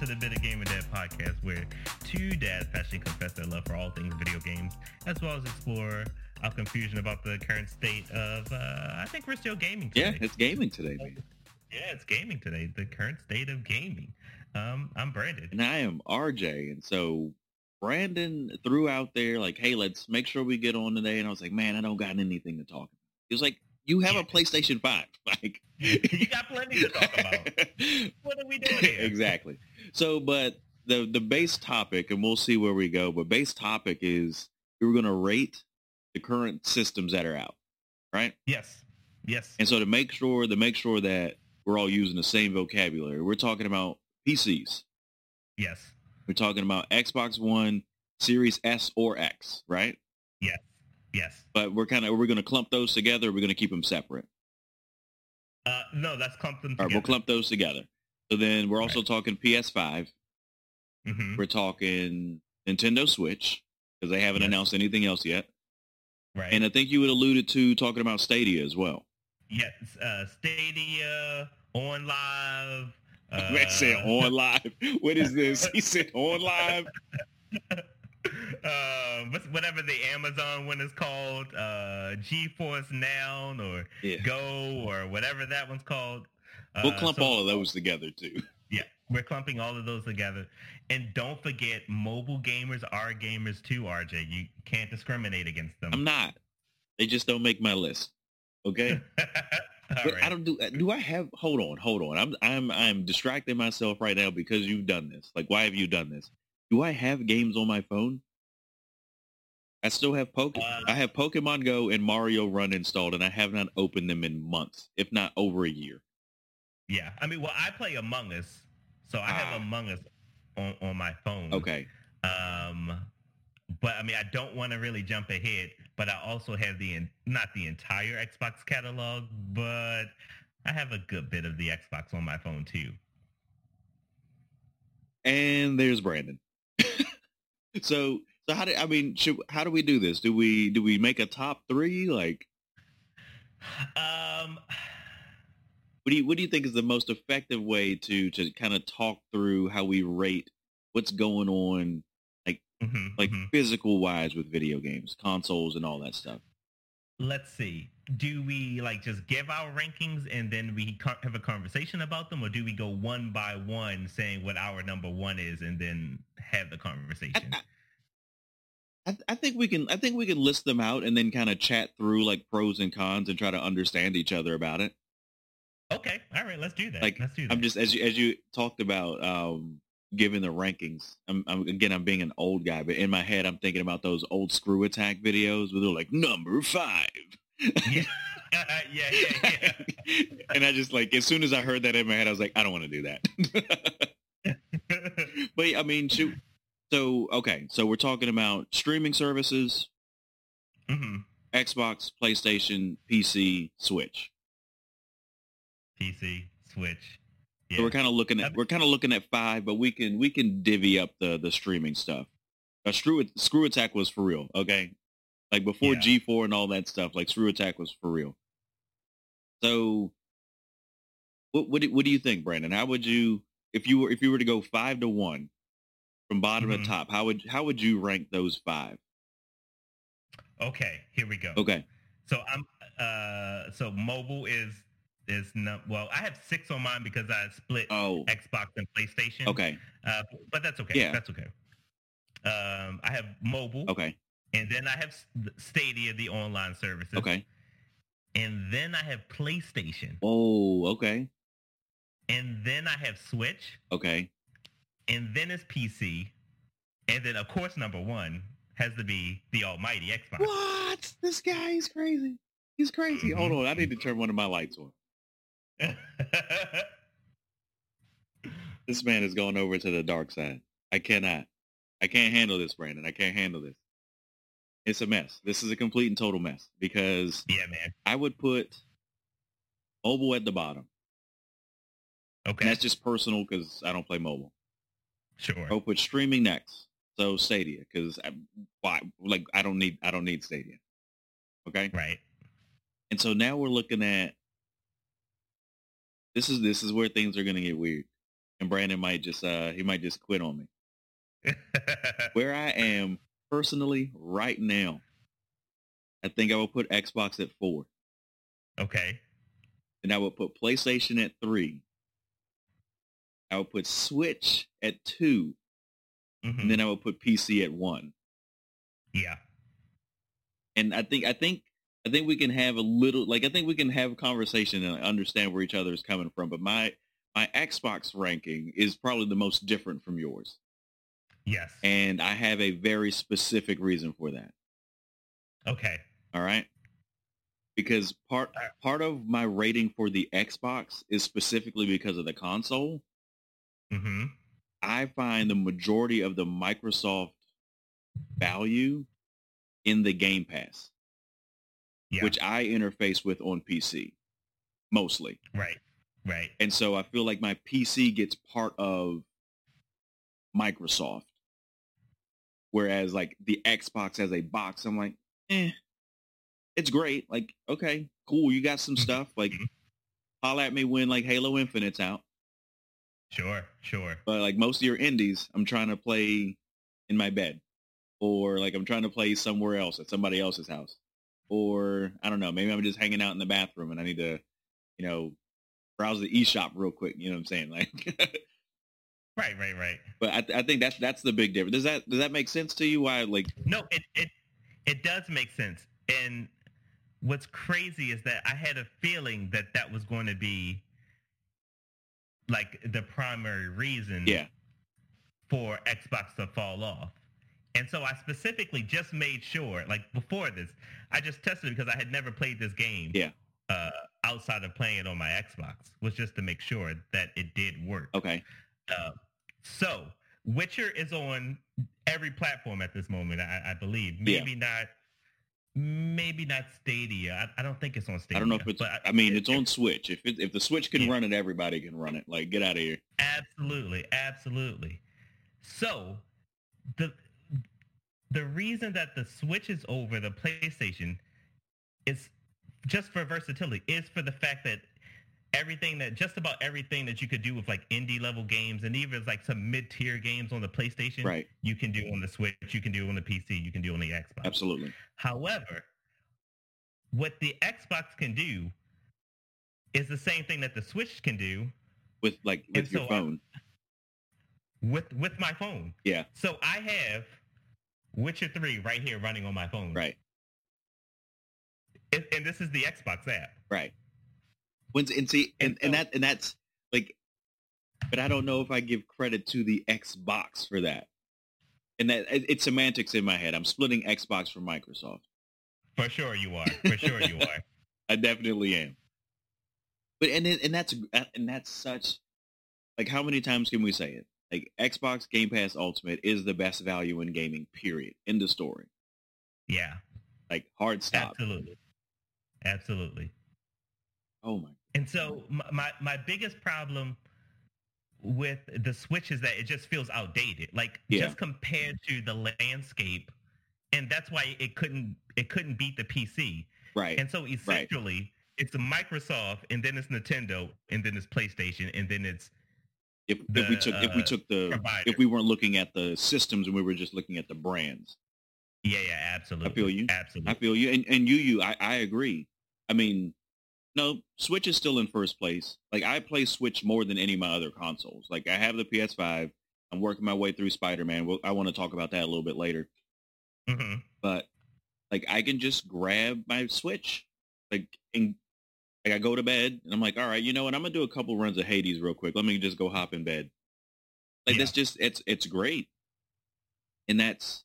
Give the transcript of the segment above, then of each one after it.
to the Bit of Game and Dad podcast, where two dads passionately confess their love for all things video games, as well as explore our confusion about the current state of, uh, I think we're still gaming today. Yeah, it's gaming today, man. Yeah, it's gaming today. The current state of gaming. Um, I'm Brandon. And I am RJ. And so Brandon threw out there like, hey, let's make sure we get on today. And I was like, man, I don't got anything to talk about. He was like, you have a PlayStation 5. Like you got plenty to talk about. what are we doing here? exactly. So, but the the base topic, and we'll see where we go. But base topic is we were going to rate the current systems that are out, right? Yes. Yes. And so to make sure to make sure that we're all using the same vocabulary, we're talking about PCs. Yes. We're talking about Xbox One, Series S or X, right? Yes. Yes. But we're kind of we're going to clump those together. we're going to keep them separate. Uh, no, that's clump them All together. right, we'll clump those together. So then we're also Right. talking PS5. Mhm. We're talking Nintendo Switch because they haven't Yes. announced anything else yet. Right. And I think you had alluded to talking about Stadia as well. yes. Uh, Stadia OnLive. Uh, Man said OnLive. What is this? He said OnLive. uh, whatever the Amazon one is called, uh, GeForce Now or Yeah. Go or whatever that one's called. We'll Uh, clump so- all of those together too. Yeah, we're clumping all of those together. And don't forget, mobile gamers are gamers too, RJ. You can't discriminate against them. I'm not. They just don't make my list. Okay. All right. I don't do. Do I have? Hold on, hold on. I'm I'm I'm distracting myself right now because you've done this. Like, why have you done this? Do I have games on my phone? I still have Pokemon. Uh, I have Pokemon Go and Mario Run installed, and I have not opened them in months, if not over a year. Yeah, I mean, well, I play Among Us, so I have Ah. Among Us on, on my phone. Okay. Um, but I mean, I don't want to really jump ahead, but I also have the en- not the entire Xbox catalog, but I have a good bit of the Xbox on my phone too. And there's Brandon. so so how do I mean? Should how do we do this? Do we do we make a top three? Like, Um, what do you what do you think is the most effective way to to kind of talk through how we rate what's going on mhm, like mhm. physical wise with video games, consoles, and all that stuff. let's see. Do we like just give our rankings and then we have a conversation about them, or do we go one by one saying what our number one is and then have the conversation? I, I think we can. I think we can list them out and then kind of chat through like pros and cons and try to understand each other about it. Okay, all right, let's do that. Like, let's do that. I'm just as you as you talked about um, giving the rankings. I'm, I'm again. I'm being an old guy, but in my head, I'm thinking about those old ScrewAttack videos where they're like number five. yeah, yeah, yeah, yeah. and I just like as soon as I heard that in my head, I was like, I don't want to do that. but I mean, shoot. So okay, so we're talking about streaming services, hmm Xbox, PlayStation, PC, Switch. PC, Switch. So we're kind of looking at we're kind of looking at five, but we can we can divvy up the the streaming stuff. Uh, Screw It- ScrewAttack was for real, okay? Like before Yeah. G4 and all that stuff, like ScrewAttack was for real. So, what what do, what do you think, Brandon? How would you if you were if you were to go five to one from bottom Mhm. to top? How would how would you rank those five? Okay, here we go. Okay, So I'm uh so mobile is is not well, I have six on mine because I split oh, Xbox and PlayStation. okay, Uh, but that's okay. Yeah. That's okay. Um I have mobile okay, and then I have Stadia, the online services. okay. And then I have PlayStation. Oh, okay, And then I have Switch. okay. And then it's PC. And then of course number one has to be the almighty Xbox. What? This guy is crazy. He's crazy. Hold on, I need to turn one of my lights on. This man is going over to the dark side. I cannot. I can't handle this, Brandon. I can't handle this. It's a mess. This is a complete and total mess because yeah, man. I would put mobile at the bottom. Okay. And that's just personal because I don't play mobile. sure. I would put streaming next. So Stadia because why? Like I don't need I don't need Stadia. Okay. Right. And so now we're looking at this is this is where things are going to get weird. and Brandon might just uh he might just quit on me. Where I am personally right now, I think I will put Xbox at four, okay. and I will put PlayStation at three. I will put Switch at two, Mhm. and then I will put PC at one. yeah. And I think I think I think we can have a little like I think we can have a conversation and understand where each other is coming from. But my my Xbox ranking is probably the most different from yours. Yes. And I have a very specific reason for that. okay. All right. Because part part of my rating for the Xbox is specifically because of the console. hmm I find the majority of the Microsoft value in the Game Pass, Yeah. which I interface with on PC mostly. right. Right. And so I feel like my PC gets part of Microsoft. Whereas like the Xbox as a box, I'm like, eh, it's great. Like, okay, cool. You got some Mhm. stuff. Like, Mhm. holla at me when like Halo Infinite's out. Sure. Sure. But like most of your indies, I'm trying to play in my bed. Or like I'm trying to play somewhere else at somebody else's house. Or I don't know, maybe I'm just hanging out in the bathroom and I need to, you know, browse the eShop real quick. You know what I'm saying? Like Right. Right. Right. But I, th- I think that's that's the big difference. Does that does that make sense to you? Why like No, it, it it does make sense. And what's crazy is that I had a feeling that that was going to be like the primary reason yeah for Xbox to fall off. And so I specifically just made sure, like before this, I just tested it because I had never played this game. Yeah. Uh, outside of playing it on my Xbox, was just to make sure that it did work. okay Uh, so Witcher is on every platform at this moment, I, I believe. Yeah. Maybe not. Maybe not Stadia. I, I don't think it's on Stadia. I don't know if it's but I mean it's on Switch. If it, if the Switch can Yeah. run it, everybody can run it. Like get out of here. Absolutely, absolutely. So the the reason that the Switch is over the PlayStation is just for versatility, is for the fact that everything that just about everything that you could do with like indie level games and even like some mid tier games on the PlayStation, Right. you can do on the Switch, you can do on the PC, you can do on the Xbox. Absolutely. However, what the Xbox can do is the same thing that the Switch can do With like And with your so I- phone. with with my phone. Yeah. So I have Witcher 3 right here running on my phone. Right. And, and this is the Xbox app. Right. When and see and, And and that and that's like but I don't know if I give credit to the Xbox for that. And that it- it's semantics in my head. I'm splitting Xbox from Microsoft. For sure you are. For sure you are. I definitely am. But and and that's and that's such like how many times can we say it? Like Xbox Game Pass Ultimate is the best value in gaming. Period. End of story. Yeah. Like hard stop. Absolutely. Absolutely. Oh my. And so my, my, biggest problem with the Switch is that it just feels outdated. Like Yeah. just compared to the landscape, and that's why it couldn't it couldn't beat the PC. Right. And so essentially, it's Microsoft, and then it's Nintendo, and then it's PlayStation, and then it's if if we the, took if we uh, took the provider. if we weren't looking at the systems and we were just looking at the brands. yeah, yeah, absolutely. I feel you. Absolutely. I feel you and, and you you I, I agree. I mean, no, Switch is still in first place. Like I play Switch more than any of my other consoles. Like I have the PS5. I'm working my way through Spider-Man. Well, I want to talk about that a little bit later. hmm But like I can just grab my Switch. Like and like I go to bed and I'm like, all right, you know what? I'm gonna do a couple runs of Hades real quick. Let me just go hop in bed. Like Yeah. that's just it's it's great. And that's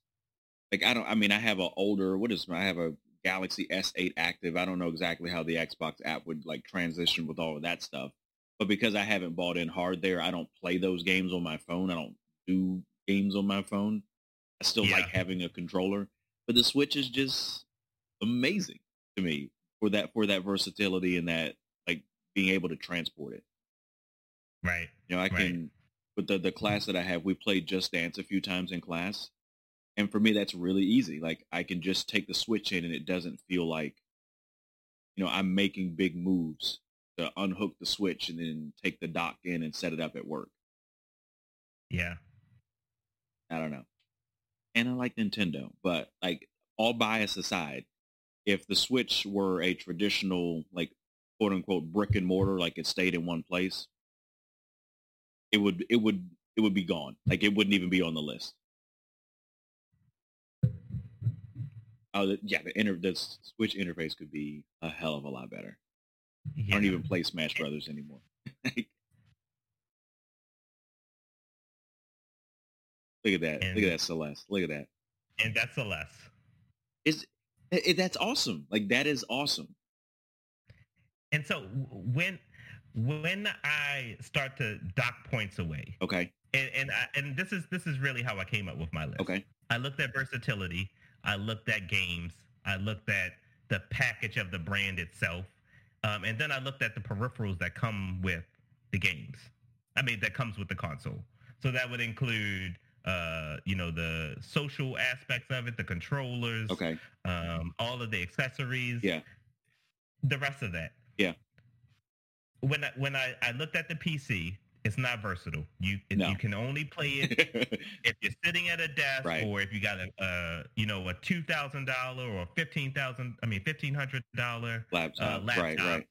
like I don't I mean I have a older what is I have a Galaxy S8 active. I don't know exactly how the Xbox app would like transition with all of that stuff. But because I haven't bought in hard there, I don't play those games on my phone. I don't do games on my phone. I still Yeah. like having a controller. But the Switch is just amazing to me for that for that versatility and that like being able to transport it. Right. You know, I Right. can with the the class that I have, we played Just Dance a few times in class, and for me, that's really easy. Like I can just take the switch in, and it doesn't feel like, you know, I'm making big moves to unhook the switch and then take the dock in and set it up at work. Yeah. I don't know. And I like Nintendo, but like all bias aside, if the Switch were a traditional like quote unquote brick and mortar, like it stayed in one place, it would it would it would be gone. Like it wouldn't even be on the list. Oh yeah, the inter the Switch interface could be a hell of a lot better. yeah. I don't even play Smash eh. Brothers anymore. Look at that. And- Look at that Celeste. Look at that. And that's less. Is it, it- that's awesome. Like that is awesome. And so when when I start to dock points away, Okay. and and, I, and this is this is really how I came up with my list. Okay. I looked at versatility. I looked at games. I looked at the package of the brand itself, um, and then I looked at the peripherals that come with the games. I mean, that comes with the console. So that would include, uh, you know, the social aspects of it, the controllers, Okay. um, all of the accessories. Yeah. The rest of that. Yeah. When I, when I, I looked at the PC, it's not versatile. You No. you can only play it if you're sitting at a desk Right. or if you got a, uh, you know, a two thousand dollar or fifteen thousand, I mean fifteen hundred dollar laptop. Uh, Right. Right.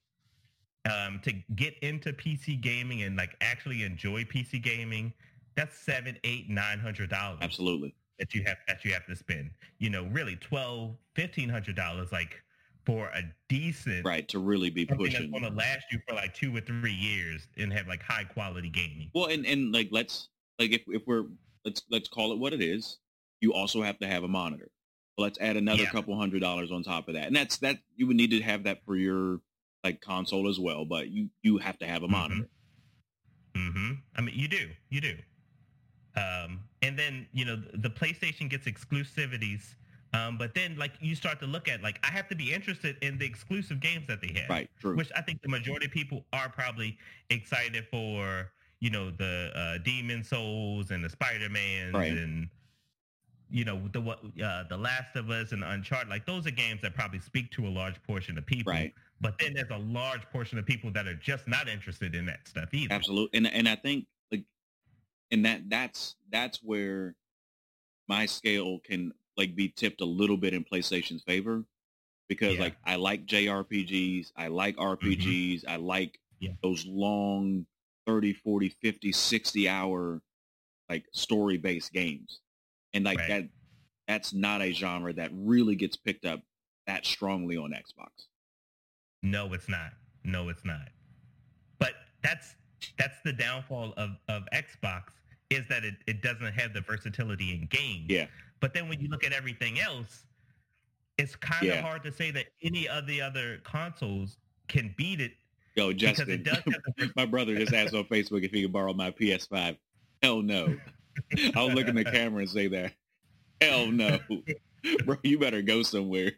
um, to get into PC gaming and like actually enjoy PC gaming. That's seven, eight, nine hundred dollars Absolutely. that you have that you have to spend. You know, really twelve, fifteen hundred dollars like for a decent Right. To really be pushing. that's going to last you for like two or three years and have like high quality gaming. Well, and and like let's like if if we're let's let's call it what it is. You also have to have a monitor. Let's add another Yeah. couple hundred dollars on top of that, and that's that you would need to have that for your like console as well. But you you have to have a Mhm. monitor. hmm I mean, you do, you do. Um, and then you know the PlayStation gets exclusivities, um, but then like you start to look at like I have to be interested in the exclusive games that they have, Right. True. which I think the majority of people are probably excited for. You know the uh, Demon's Souls and the Spider Mans Right. and you know the what uh, the Last of Us and Uncharted. Like those are games that probably speak to a large portion of people. Right. But then there's a large portion of people that are just not interested in that stuff either. Absolutely. And and I think and that that's that's where my scale can like be tipped a little bit in PlayStation's favor because Yeah. like I like JRPGs, I like mm-hmm. RPGs, I like Yeah. those long 30, 40, 50, 60 hour like story based games. And like Right. that that's not a genre that really gets picked up that strongly on Xbox. No, it's not. No, it's not. But that's that's the downfall of, of Xbox is that it, it doesn't have the versatility in games. Yeah. But then when you look at everything else, it's kind of Yeah. hard to say that any of the other consoles can beat it Yo, because Justin, it does have the my brother just asked on Facebook if he could borrow my PS5. Hell no. I'll look in the camera and say that. Hell no. Bro, you better go somewhere.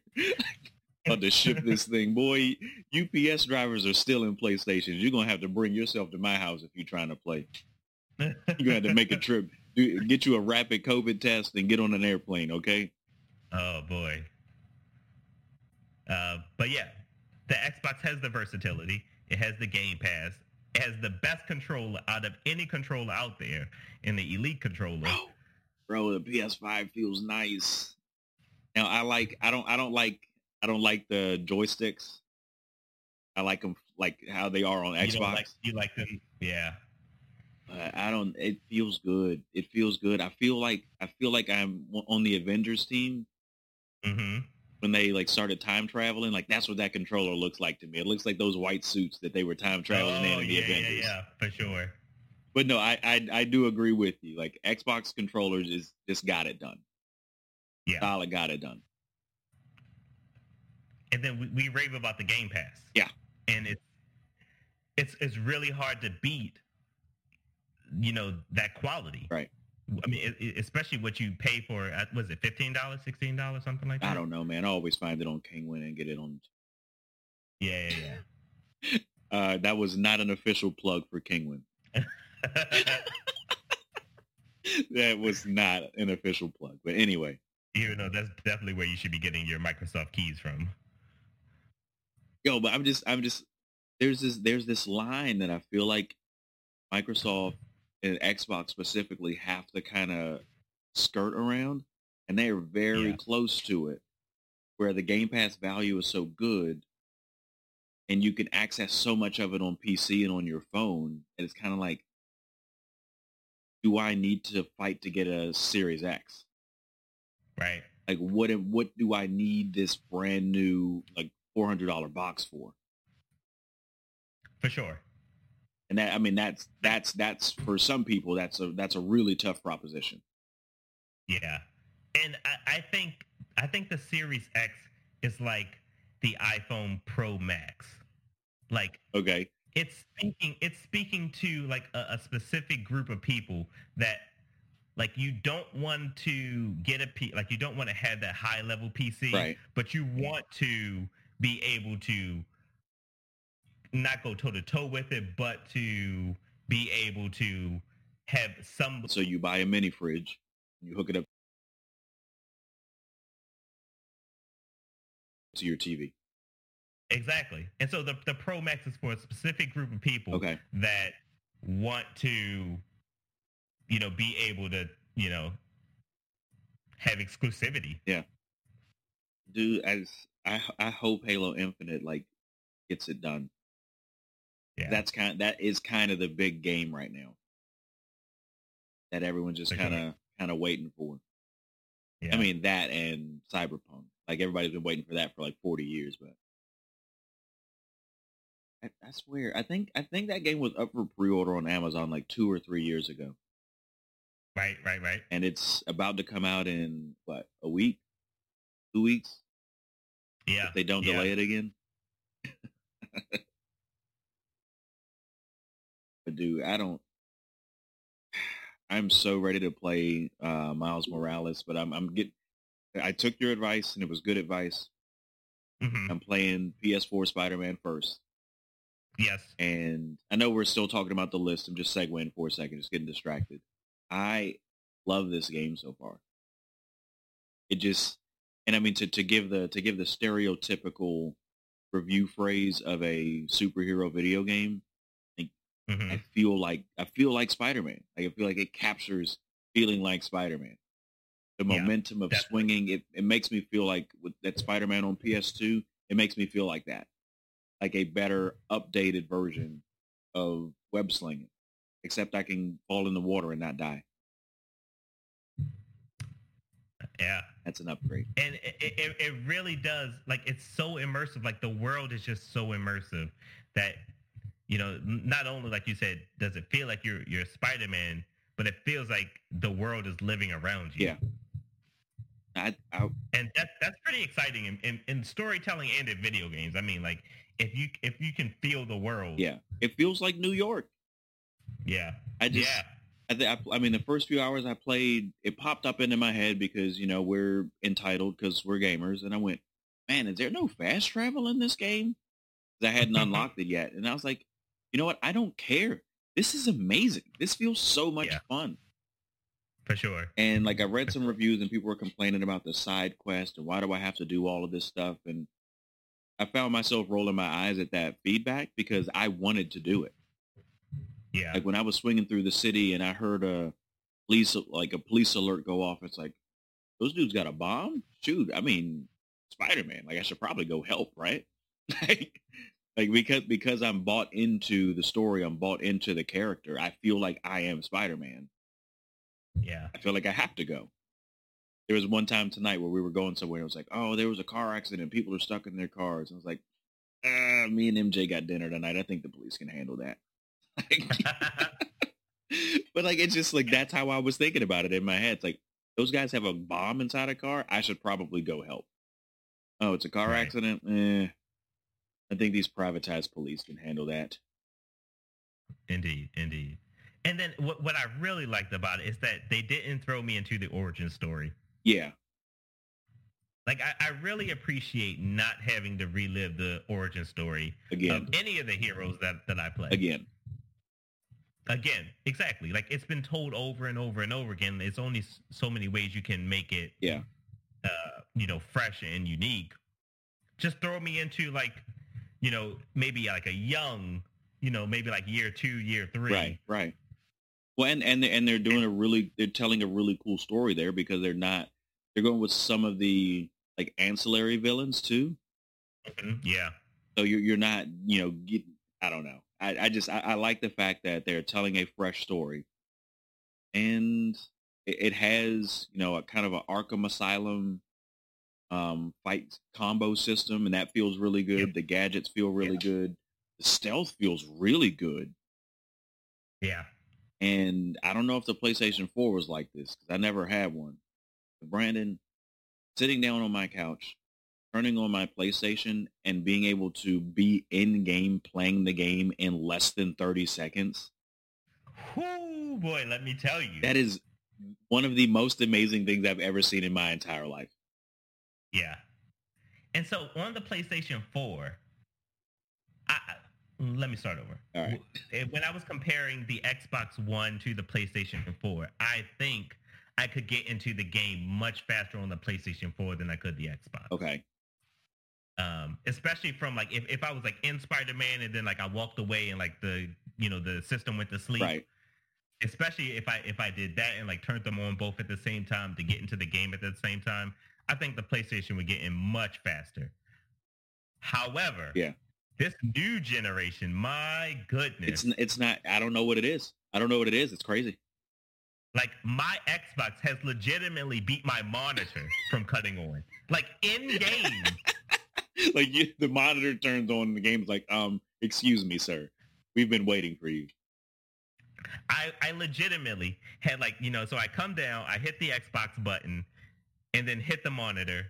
To ship this thing. Boy, UPS drivers are still in PlayStations. You're going to have to bring yourself to my house if you're trying to play. You're going to have to make a trip. Do, get you a rapid COVID test and get on an airplane, okay? Oh boy. Uh, but yeah, the Xbox has the versatility. It has the Game Pass. It has the best controller out of any controller out there in the Elite controller. Bro, the PS5 feels nice. Now I like I don't I don't like I don't like the joysticks. I like them like how they are on You Xbox. don't like you like them? Yeah. Uh, I don't. It feels good. It feels good. I feel like I feel like I'm on the Avengers team hmm when they like started time traveling. Like that's what that controller looks like to me. It looks like those white suits that they were time traveling in Oh, in the yeah, Avengers. yeah, yeah, for sure. But no, I, I I do agree with you. Like Xbox controllers is just got it done. Yeah. Solid got it done. And then we, we rave about the Game Pass. Yeah. And it's it's it's really hard to beat. You know that quality. Right. I mean, it, it- especially what you pay for. uh, Was it fifteen dollars, sixteen dollars, something like that? I don't know, man. I always find it on Kinguin and get it on. Yeah, yeah, Uh, that was not an official plug for Kinguin. that was not an official plug. But anyway, Even though that's definitely where you should be getting your Microsoft keys from. Yo, but I'm just, I'm just, there's this, there's this line that I feel like Microsoft and Xbox specifically have to kind of skirt around, and they are very Yeah. close to it, where the Game Pass value is so good, and you can access so much of it on PC and on your phone, and it's kind of like, do I need to fight to get a Series X? Right. Like, what what do I need this brand new like four hundred dollar box for? For sure. And that I mean that's that's that's for some people that's a that's a really tough proposition. Yeah. And I, I think I think the Series X is like the iPhone Pro Max. Like Okay. it's speaking it's speaking to like a, a specific group of people that like you don't want to get a P like you don't want to have that high level PC, Right. but you want to be able to not go toe to toe with it, but to be able to have some So you buy a mini fridge, you hook it up to your TV. Exactly. And so the, the Pro Max is for a specific group of people Okay. that want to, you know, be able to, you know, have exclusivity. Dude, as I I hope Halo Infinite like gets it done. Yeah. That's kind of, that is kind of the big game right now. That everyone's just kind of kind of waiting for. yeah. I mean that and Cyberpunk. Like everybody's been waiting for that for like 40 years, but I, I swear, I think I think that game was up for pre-order on Amazon like two or three years ago, right, right, right. and it's about to come out in what a week, two weeks. Yeah. If they don't yeah. delay it again. but dude, I don't. I'm so ready to play uh, Miles Morales, but I'm I'm get. I took your advice, and it was good advice. Mhm. I'm playing PS4 Spider-Man first, Yes. and I know we're still talking about the list. I'm just segueing for a second, just getting distracted. I love this game so far. It just, and I mean to to give the to give the stereotypical review phrase of a superhero video game. Mhm. I feel like I feel like Spider-Man. Like I feel like it captures feeling like Spider-Man. The Yeah, momentum of definitely. swinging, it, it makes me feel like with that Spider-Man on PS2, it makes me feel like that. Like a better updated version of web slinging. Except I can fall in the water and not die. Yeah. That's an upgrade. and it, it, it really does like it's so immersive like the world is just so immersive that you know not only like you said does it feel like you're you're spider-man but it feels like the world is living around you Yeah. I, I and that, that's pretty exciting in, in, in storytelling and in video games i mean like if you if you can feel the world yeah. It feels like New York. yeah I just yeah I, th- I, I mean, the first few hours I played, it popped up into my head because you know we're entitled because we're gamers, and I went, "Man, is there no fast travel in this game?" I hadn't unlocked it yet, and I was like, "You know what? I don't care. This is amazing. This feels so much Yeah. fun." for sure And like I read some reviews, and people were complaining about the side quest and why do I have to do all of this stuff? And I found myself rolling my eyes at that feedback because I wanted to do it. Yeah Like when I was swinging through the city and I heard a police like a police alert go off, it's like those dudes got a bomb. Shoot, I mean Spider Man. Like I should probably go help, right? like, like because because I'm bought into the story, I'm bought into the character. I feel like I am Spider Man. yeah I feel like I have to go. There was one time tonight where we were going somewhere. and It was like, oh, there was a car accident. People are stuck in their cars. And I was like, uh, me and MJ got dinner tonight. I think the police can handle that. but like it's just like that's how I was thinking about it in my head. It's like those guys have a bomb inside a car. I should probably go help. Oh, it's a car Right. accident. Eh, I think these privatized police can handle that. Indeed, indeed. And then what what I really liked about it is that they didn't throw me into the origin story. Yeah, Like I, I really appreciate not having to relive the origin story again, of any of the heroes that, that I play. again. Again, exactly. Like it's been told over and over and over again. There's only so many ways you can make it, Yeah, uh, you know, fresh and unique. Just throw me into like, you know, maybe like a young, you know, maybe like year two, year three, right, right. Well, and and they're, and they're doing a really they're telling a really cool story there because they're not they're going with some of the like ancillary villains too. Mhm, Yeah. So you're you're not you know get, I don't know. I, I just I, I like the fact that they're telling a fresh story, and it, it has you know a kind of an Arkham Asylum um, fight combo system, and that feels really good. Yep. The gadgets feel really Yeah. good. The stealth feels really good. Yeah. And I don't know if the PlayStation 4 was like this because I never had one. Brandon, sitting down on my couch, turning on my PlayStation and being able to be in game playing the game in less than 30 seconds, Whoo, boy, let me tell you. that is one of the most amazing things I've ever seen in my entire life. Yeah. And so on the PlayStation 4, I, I- let me start over. Right. When I was comparing the Xbox One to the PlayStation 4, I think I could get into the game much faster on the PlayStation 4 than I could the Xbox. Okay. Um, especially from like if, if I was like in Spider-Man and then like I walked away and like the you know the system went to sleep. Right. Especially if I if I did that and like turned them on both at the same time to get into the game at the same time, I think the PlayStation would get in much faster. However, Yeah. this new generation, my goodness, It's it's not I don't know what it is. I don't know what it is. It's crazy. like my Xbox has legitimately beat my monitor from cutting on. Like in game, like you, the monitor turns on and the game's like, um, excuse me, sir. We've been waiting for you. I, I legitimately had like, you know, so I come down, I hit the Xbox button and then hit the monitor.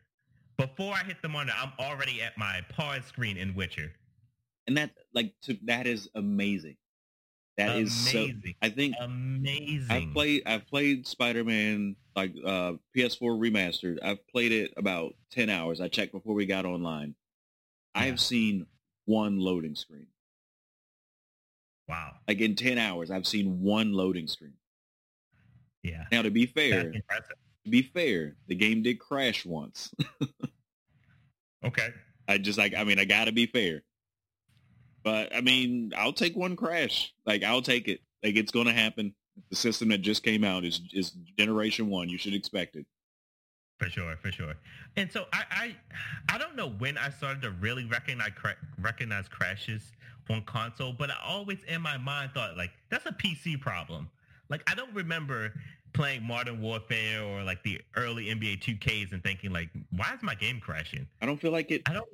Before I hit the monitor, I'm already at my pause screen in Witcher. And that like to, that is amazing. That is so Amazing. I think Amazing. I've played I've played Spider-Man like uh PS4 remastered. I've played it about 10 hours. I checked before we got online. Yeah. I've seen one loading screen. Wow. Like in 10 hours, I've seen one loading screen. Yeah. Now to be fair, to be fair, the game did crash once. Okay. I just like I mean I got to be fair. But I mean, I'll take one crash. Like I'll take it. Like it's going to happen. The system that just came out is is generation 1. You should expect it. For sure, for sure. And so I, I, I don't know when I started to really recognize cra- recognize crashes on console, but I always in my mind thought like that's a PC problem. Like I don't remember playing Modern Warfare or like the early NBA 2Ks and thinking like, why is my game crashing? I don't feel like it I don't.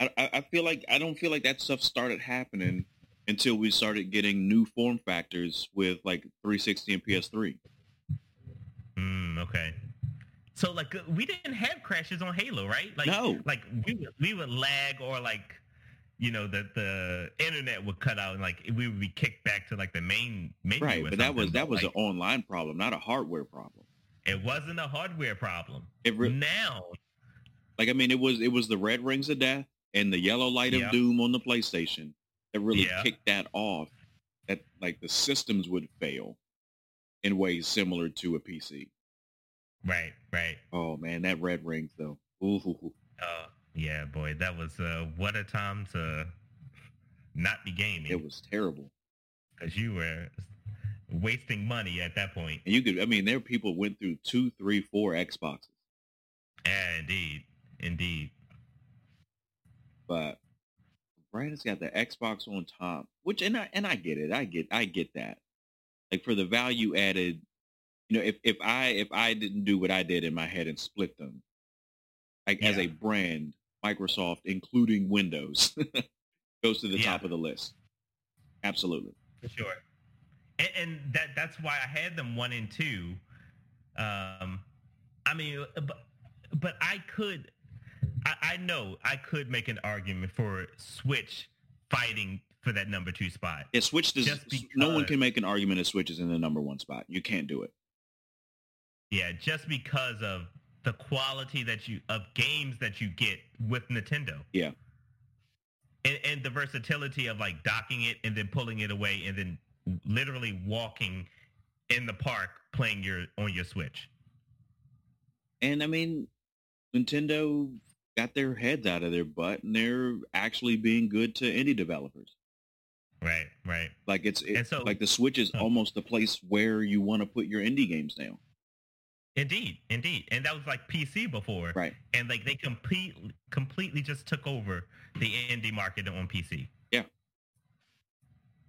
I, I I feel like I don't feel like that stuff started happening until we started getting new form factors with like 360 and PS3. Mm, okay. So like uh, we didn't have crashes on Halo, right? Like No. like we would, we would lag or like you know that the internet would cut out and like we would be kicked back to like the main menu. Right, but that was that was like, an online problem, not a hardware problem. it wasn't a hardware problem. It re- now, like I mean it was it was the red rings of death and the yellow light Yeah. of doom on the PlayStation that really Yeah. kicked that off. That like the systems would fail in ways similar to a PC. right, right. Oh man, that red rings though. Ooh. Uh, yeah, boy, that was uh, what a time to not be gaming it was terrible. because you were wasting money at that point. And you could, I mean, there were people went through two, three, four Xboxes, Yeah, indeed, indeed. But Brandon's got the Xbox on top, which and I and I get it, I get, I get that. Like for the value added, you know, if if I if I didn't do what I did in my head and split them, like as a brand, Microsoft, including Windows, goes to the Yeah. top of the list. Absolutely. for sure. And, and that that's why I had them one and two. Um, I mean, but but I could, I, I know I could make an argument for Switch fighting for that number two spot. Yeah, Switch does. No one can make an argument that Switch is in the number one spot. You can't do it. Yeah, just because of the quality that you of games that you get with Nintendo. Yeah. And, and the versatility of like docking it and then pulling it away and then literally walking in the park playing your on your Switch. And I mean, Nintendo got their heads out of their butt and they're actually being good to indie developers. Right, right. Like it's it, so- like the Switch is Oh. almost the place where you want to put your indie games now. Indeed, indeed. And that was like PC before. Right. And like they complete, completely just took over the indie market on PC. Yeah.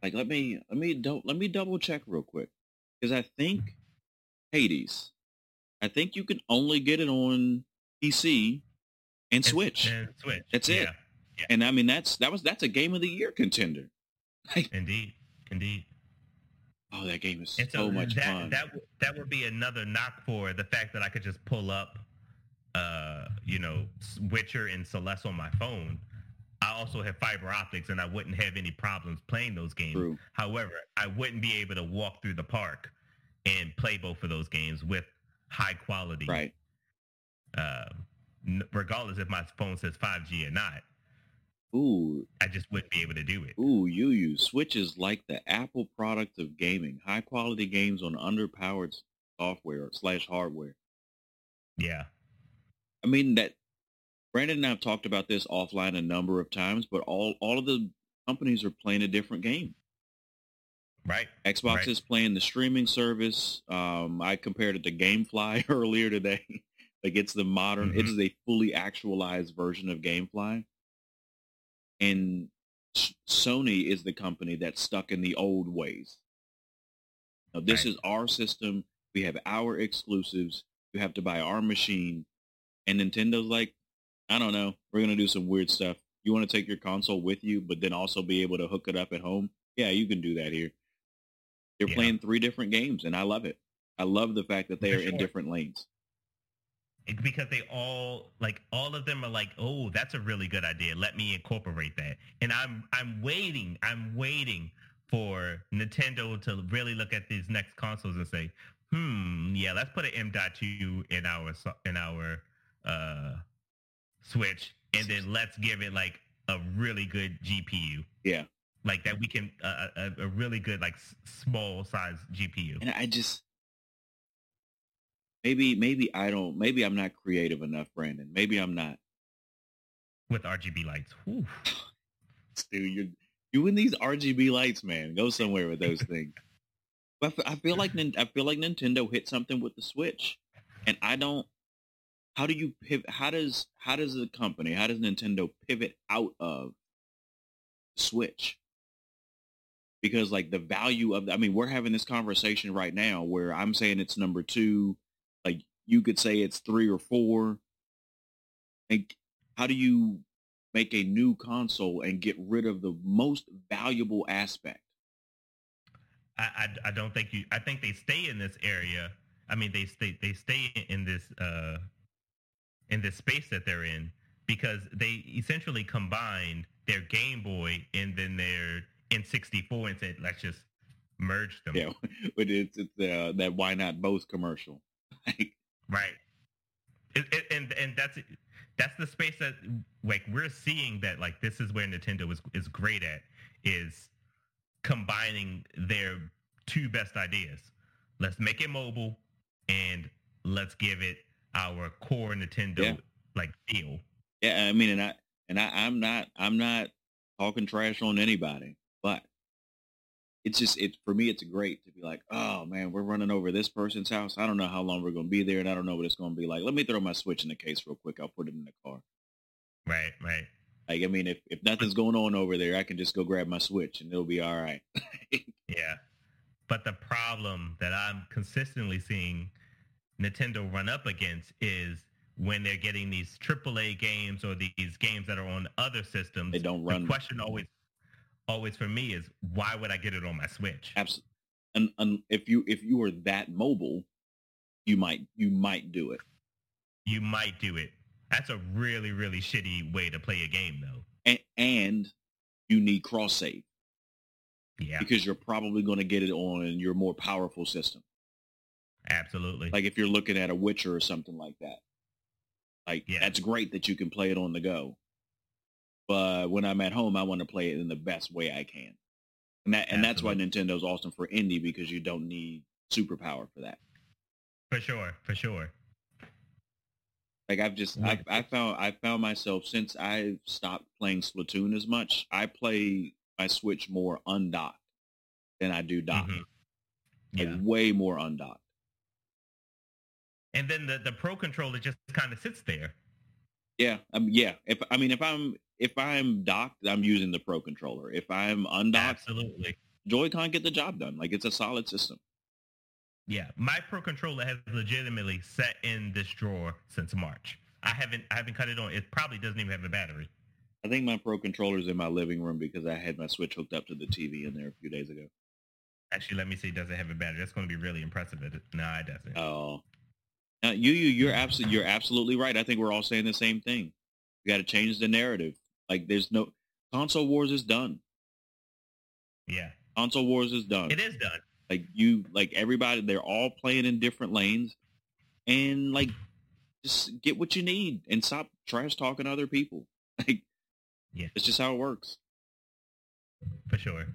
Like let me let me don't let me double check real quick because I think mm-hmm. Hades, I think you can only get it on PC and Switch, And, Switch. That's it. Yeah, and I mean that's that was that's a game of the year contender. indeed, indeed. Oh, that game is so so much that, fun. that would- that would be another knock for the fact that I could just pull up, uh, you know, Witcher and Celeste on my phone. I also have fiber optics, and I wouldn't have any problems playing those games. True. However, I wouldn't be able to walk through the park and play both of those games with high quality, Right. uh, regardless if my phone says 5G or not. Ooh, I just wouldn't be able to do it. ooh, you you Switch is like the Apple product of gaming. High quality games on underpowered software slash hardware. Yeah, I mean that Brandon and I have talked about this offline a number of times, but all all of the companies are playing a different game. right. Xbox Right. is playing the streaming service. Um, I compared it to GameFly earlier today. Like it's the modern, it Mhm. is a fully actualized version of GameFly. And Sony is the company that's stuck in the old ways. Now, this Right. is our system. We have our exclusives. You have to buy our machine. And Nintendo's like, I don't know. We're going to do some weird stuff. You want to take your console with you, but then also be able to hook it up at home? Yeah, you can do that here. They're Yeah. playing three different games, and I love it. I love the fact that they For are in different lanes. Because they all like all of them are like oh that's a really good idea. Let me incorporate that. And i'm i'm waiting i'm waiting for nintendo to really look at these next consoles and say hmm yeah let's put an m.2 in our in our uh switch and then let's give it like a really good gpu Yeah. like that we can uh, a, a really good like s- small size gpu And I just maybe maybe I don't maybe I'm not creative enough, Brandon. Maybe I'm not. with rgb lights Whew. Dude, you're you and these RGB lights, man. Go somewhere with those things. But I feel like I feel like Nintendo hit something with the Switch, and I don't. How do you pivot? How does how does the company? How does Nintendo pivot out of Switch? Because like the value of, I mean, we're having this conversation right now where I'm saying it's number two, like you could say it's three or four. Like, how do you make a new console and get rid of the most valuable aspect? I, I, I don't think you. I think they stay in this area. I mean, they stay they stay in this uh, in this space that they're in because they essentially combined their Game Boy and then their N64 and said, let's just merge them. Yeah, but it's it's uh, that why not both commercial. Right. It, it, and and that's that's the space that like we're seeing that like this is where Nintendo is is great at is combining their two best ideas. Let's make it mobile and let's give it our core Nintendo Yeah. like feel. yeah, I mean, and I and I, I'm not I'm not talking trash on anybody, but it's just it for me. It's great to be like, oh man, we're running over this person's house. I don't know how long we're going to be there, and I don't know what it's going to be like. Let me throw my Switch in the case real quick. I'll put it in the car. Right, right. Like, I mean, if if nothing's going on over there, I can just go grab my Switch, and it'll be all right. Yeah. But the problem that I'm consistently seeing Nintendo run up against is when they're getting these AAA games or these games that are on other systems. They don't run. The question always, always for me is why would I get it on my Switch? Absolutely. And, and if you if you are that mobile, you might you might do it. You might do it. That's a really, really shitty way to play a game, though. And, and you need cross save Yeah, because you're probably going to get it on your more powerful system. absolutely. Like if you're looking at a Witcher or something like that. Like Yeah. that's great that you can play it on the go. But when I'm at home, I want to play it in the best way I can. And that and that's why Nintendo's awesome for indie because you don't need superpower for that. for sure, for sure. Like I've just I, I found I found myself since I stopped playing Splatoon as much. I play my Switch more undocked than I do docked. Mhm. Like way more undocked. And then the, the pro controller just kind of sits there. Yeah, um, yeah. If I mean, if I'm if I'm docked, I'm using the Pro controller. If I'm undocked, Absolutely. Joy-Con get the job done. Like it's a solid system. Yeah. My pro controller has legitimately sat in this drawer since March. I haven't I haven't cut it on. It probably doesn't even have a battery. I think my Pro controller's in my living room because I had my Switch hooked up to the TV in there a few days ago. Actually, let me see. Does it have a battery? That's going to be really impressive. It, no, it doesn't. Oh, uh, you you you're absolutely you're absolutely right. I think we're all saying the same thing. You got to change the narrative. Like there's no console wars is done. yeah. Console wars is done. It is done. Like you, like everybody, they're all playing in different lanes, and like just get what you need and stop trash talking other people. Like, Yeah. it's just how it works. for sure.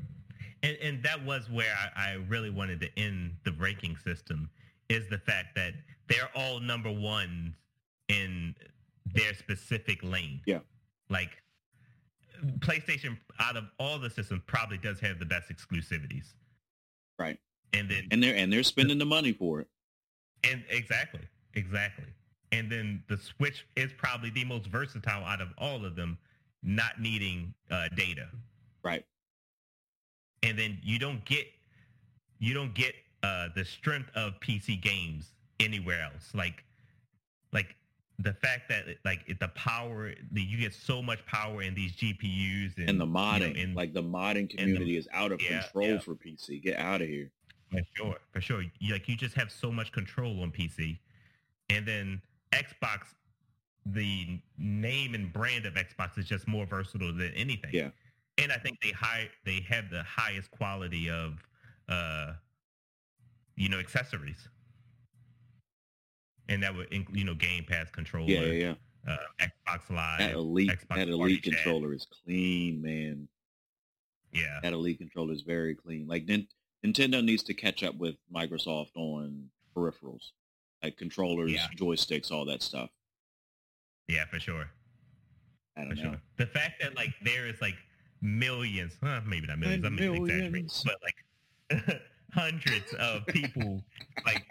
And and that was where I, I really wanted to end the ranking system is the fact that they're all number ones in their specific lane. Yeah. Like PlayStation out of all the systems probably does have the best exclusivities. Right. And then And they're and they're spending the money for it. and exactly, exactly. And then the Switch is probably the most versatile out of all of them, not needing uh, data. Right. and then you don't get you don't get uh, the strength of PC games anywhere else. Like like the fact that like the power that you get so much power in these GPUs and, And the you know, modding, in- like the modding community is out of yeah, control yeah. for PC. Get out of here. for sure for sure you, like you just have so much control on PC, and then Xbox. The name and brand of Xbox is just more versatile than anything. Yeah. and I think they high they have the highest quality of uh you know accessories. And that would include, you know, Game Pass controller, Yeah, yeah, yeah. uh, Xbox Live. That elite, Xbox that Party elite Chat. controller is clean, man. yeah, That elite controller is very clean. Like Nin- Nintendo needs to catch up with Microsoft on peripherals, like controllers, Yeah. joysticks, all that stuff. yeah, for sure, I for don't know. sure. The fact that like there is like millions, huh, maybe not millions, I'm exaggerating, Millions. but like hundreds of people like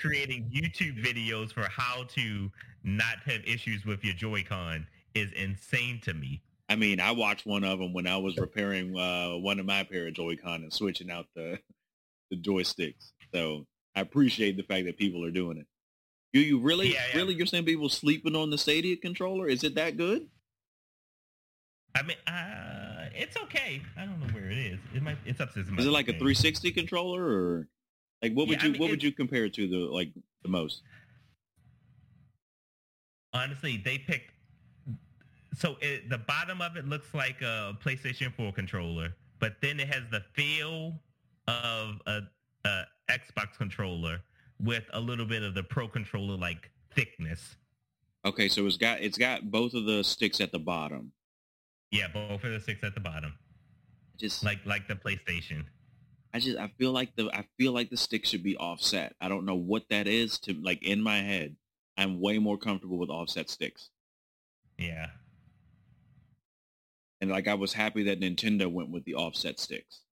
creating YouTube videos for how to not have issues with your Joy-Con is insane to me. I mean, I watched one of them when I was repairing uh, one of my pair of Joy-Con and switching out the the joysticks. So I appreciate the fact that people are doing it. Do you really, Yeah, yeah. really, you're saying people sleeping on the Stadia controller? Is it that good? I mean, uh, it's okay. I don't know where it is. It might. It's up to. Is it like a 360 controller or like what would Yeah, I you mean, what would you compare it to the like the most? Honestly, they picked. So it, the bottom of it looks like a PlayStation 4 controller, but then it has the feel of a, a Xbox controller with a little bit of the Pro controller like thickness. Okay, so it's got it's got both of the sticks at the bottom. Yeah, both of the six at the bottom, Just like like the PlayStation. I just I feel like the I feel like the stick should be offset. I don't know what that is to like in my head. I'm way more comfortable with offset sticks. Yeah, And like I was happy that Nintendo went with the offset sticks.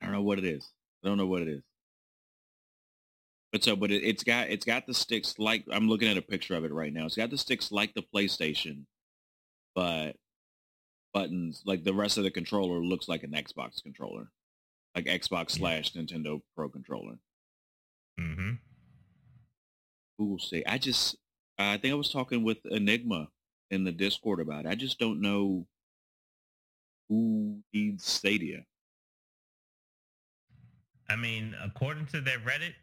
I don't know what it is. I don't know what it is. But so, but it, it's got it's got the sticks like I'm looking at a picture of it right now. It's got the sticks like the PlayStation, but buttons like the rest of the controller looks like an Xbox controller, like Xbox slash Nintendo Pro controller. Mm-hmm. Will say? I just I think I was talking with Enigma in the Discord about it. I just don't know who needs Stadia. I mean, according to their Reddit,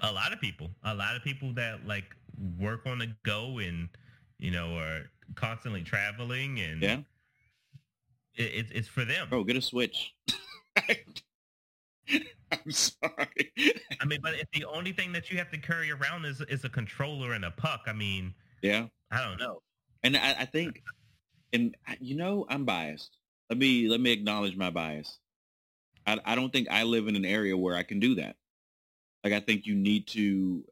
a lot of people, a lot of people that like work on the go and you know are constantly traveling and Yeah, it, it's it's for them. bro, get a Switch. I'm sorry. I mean, but if the only thing that you have to carry around is is a controller and a puck, I mean, yeah, I don't know. and I, I think, and you know, I'm biased. Let me let me acknowledge my bias. I, I don't think I live in an area where I can do that. Like I think you need to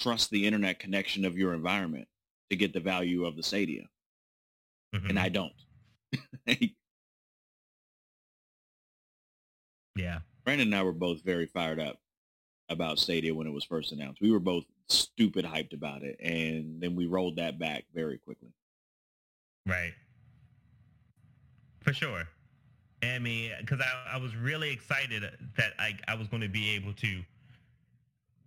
trust the internet connection of your environment to get the value of the Stadia. Mhm. and I don't. yeah. Brandon and I were both very fired up about Stadia when it was first announced. We were both stupid hyped about it, and then we rolled that back very quickly. Right. For sure. I mean, because I, I was really excited that I, I was going to be able to,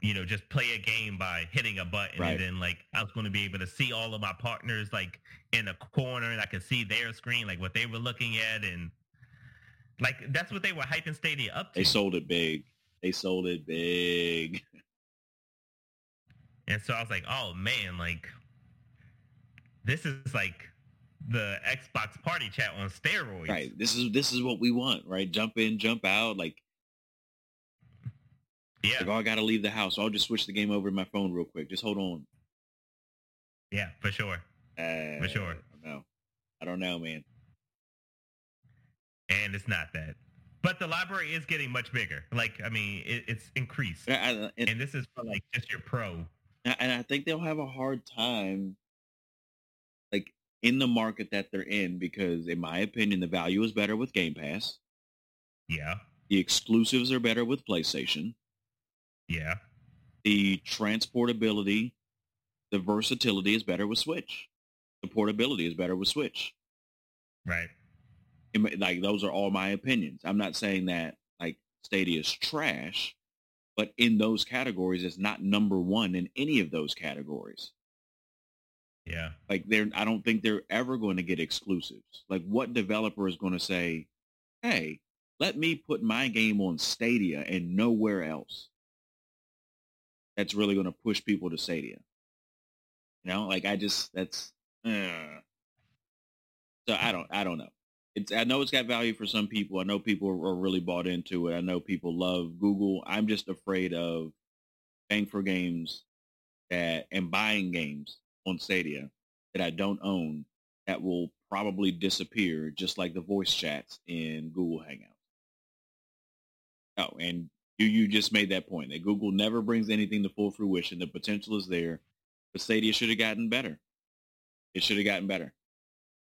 you know, just play a game by hitting a button. Right. And then, like, I was going to be able to see all of my partners, like, in a corner, and I could see their screen, like, what they were looking at. And, like, that's what they were hyping Stadia up to. They sold it big. They sold it big. And so I was like, oh, man, like, this is like the Xbox party chat on steroids. Right. This is this is what we want, right? Jump in, jump out. Like, Yeah. like oh, I got to leave the house. I'll just switch the game over to my phone real quick. Just hold on. Yeah, for sure. Uh, sure. I don't know. I don't know, man. and it's not that. But the library is getting much bigger. Like, I mean, it, it's increased, I, I, and, and this is for like just your pro. and I think they'll have a hard time, like in the market that they're in, because in my opinion, the value is better with Game Pass. Yeah, The exclusives are better with PlayStation. Yeah, The transportability, the versatility is better with Switch. The portability is better with Switch. right, my- Like those are all my opinions. I'm not saying that like Stadia is trash, but in those categories, it's not number one in any of those categories. yeah, Like they're, I don't think they're ever going to get exclusives. Like what developer is going to say, "Hey, let me put my game on Stadia and nowhere else." That's really going to push people to Stadia. You know, like I just that's. Uh. So I don't, I don't know. It's, I know it's got value for some people. I know people are really bought into it. I know people love Google. I'm just afraid of paying for games that and buying games on Stadia that I don't own that will probably disappear just like the voice chats in Google Hangouts. Oh, and you you just made that point that Google never brings anything to full fruition. The potential is there, but Stadia should have gotten better. It should have gotten better.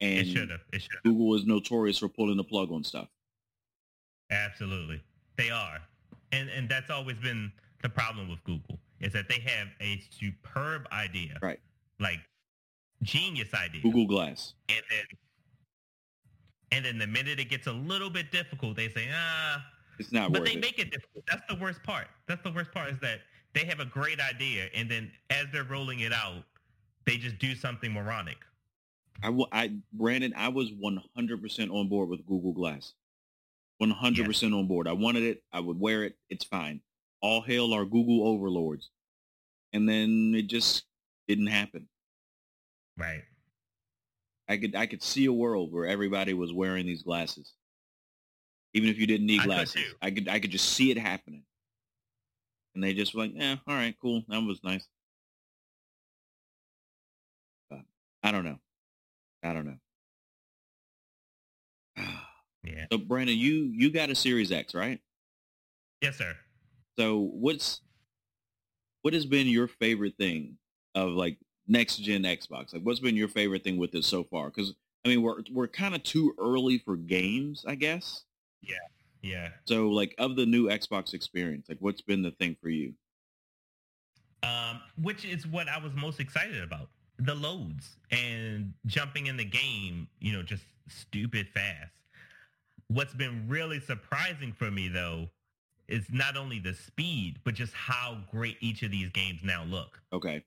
And it should have, it should. Google is notorious for pulling the plug on stuff. Absolutely, they are, and and that's always been the problem with Google is that they have a superb idea, Right. Like genius idea, Google Glass. and then and then the minute it gets a little bit difficult, they say, ah. It's not But they it. make it difficult. That's the worst part. That's the worst part is that they have a great idea, and then as they're rolling it out, they just do something moronic. I, Brandon, I was 100% on board with Google Glass. 100% on board. I wanted it. I would wear it. It's fine. All hail our Google overlords. And then it just didn't happen. Right. I could, I could see a world where everybody was wearing these glasses. Even if you didn't need I could glasses. too. I could, I could just see it happening. And they just were like, yeah, all right, cool. That was nice. But I don't know. I don't know. Yeah. So Brandon, you you got a Series X, right? Yes, sir. So what's what has been your favorite thing of like next gen Xbox? Like what's been your favorite thing with it so far? Because I mean we're we're kind of too early for games, I guess. Yeah. Yeah. So like of the new Xbox experience, like what's been the thing for you? Um, which is what I was most excited about. The loads and jumping in the game, you know, just stupid fast. What's been really surprising for me though is not only the speed, but just how great each of these games now look. Okay.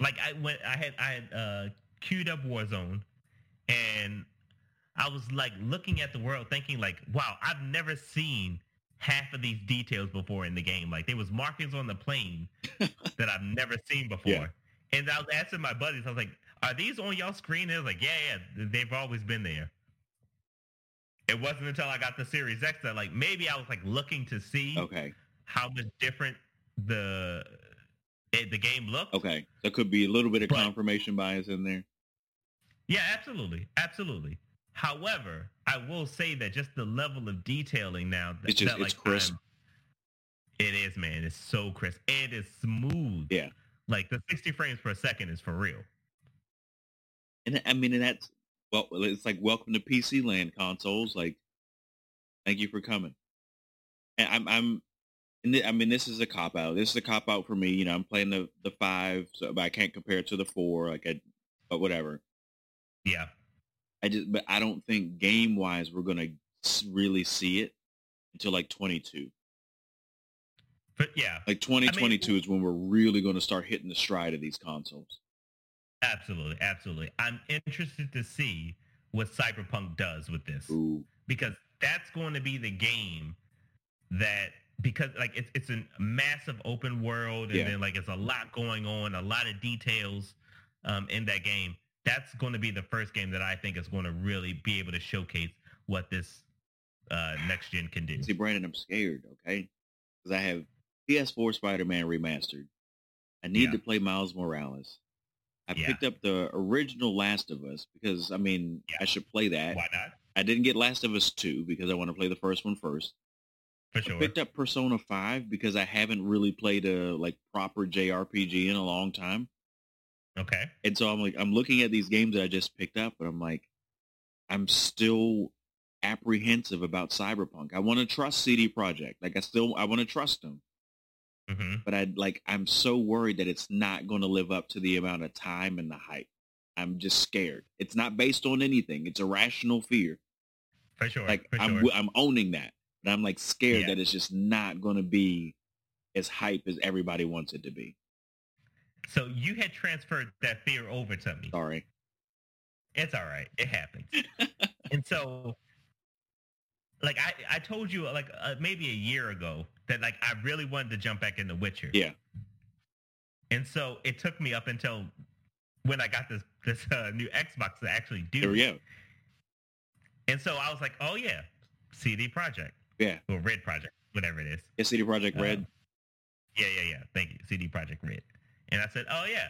like I went, I had, I had uh, queued up Warzone, and I was like looking at the world, thinking like, wow, I've never seen half of these details before in the game. Like there was markings on the plane that I've never seen before. Yeah. And I was asking my buddies, I was like, are these on y'all screen? They was like, yeah, yeah, they've always been there. It wasn't until I got the Series X that like maybe I was like looking to see Okay. how much different the it, the game looked. Okay. There could be a little bit of But- confirmation bias in there. Yeah, absolutely, absolutely. However, I will say that just the level of detailing now, that, It's just- that, it's like, crisp. I'm- it is, man. It's so crisp. and It is smooth. Yeah. Like the 60 frames per second is for real. And I mean, and that's well, it's like welcome to PC land consoles. Like, thank you for coming. And I'm, I'm, and th- I mean, this is a cop out. This is a cop out for me. You know, I'm playing the the five, so but I can't compare it to the four. Like, I, but whatever. Yeah. I just, but I don't think game wise we're gonna really see it until like 22. But yeah, Like 2022 is when we're really going to start hitting the stride of these consoles. absolutely, absolutely. I'm interested to see what Cyberpunk does with this Ooh, because that's going to be the game that because like it's it's a massive open world and Yeah. then like it's a lot going on, a lot of details um, in that game. That's going to be the first game that I think is going to really be able to showcase what this uh, next gen can do. see, Brandon, I'm scared. Okay, because I have PS4 Spider-Man remastered. I need Yeah. to play Miles Morales. I Yeah. picked up the original Last of Us because I mean Yeah. I should play that. Why not? I didn't get Last of Us 2 because I want to play the first one first. For I sure. picked up Persona 5 because I haven't really played a like proper JRPG in a long time. Okay. And so I'm like, I'm looking at these games that I just picked up, and I'm like, I'm still apprehensive about Cyberpunk. I want to trust CD Projekt. Like, I still, I want to trust them, hmm but I like, I'm so worried that it's not going to live up to the amount of time and the hype. I'm just scared. It's not based on anything. It's a rational fear. For sure. Like, for I'm, sure. I'm owning that, but I'm like scared Yeah. that it's just not going to be as hype as everybody wants it to be. So you had transferred that fear over to me. Sorry. It's all right. It happens. and so, like I, I told you like uh, maybe a year ago that like I really wanted to jump back into Witcher. Yeah. And so it took me up until when I got this this uh, new Xbox to actually do. There it. we go. And so I was like, oh yeah, CD Projekt Yeah. or Red Project, whatever it is. Yeah, CD Projekt Uh, Red. Yeah, yeah, yeah. Thank you, CD Projekt Red. And I said, oh yeah,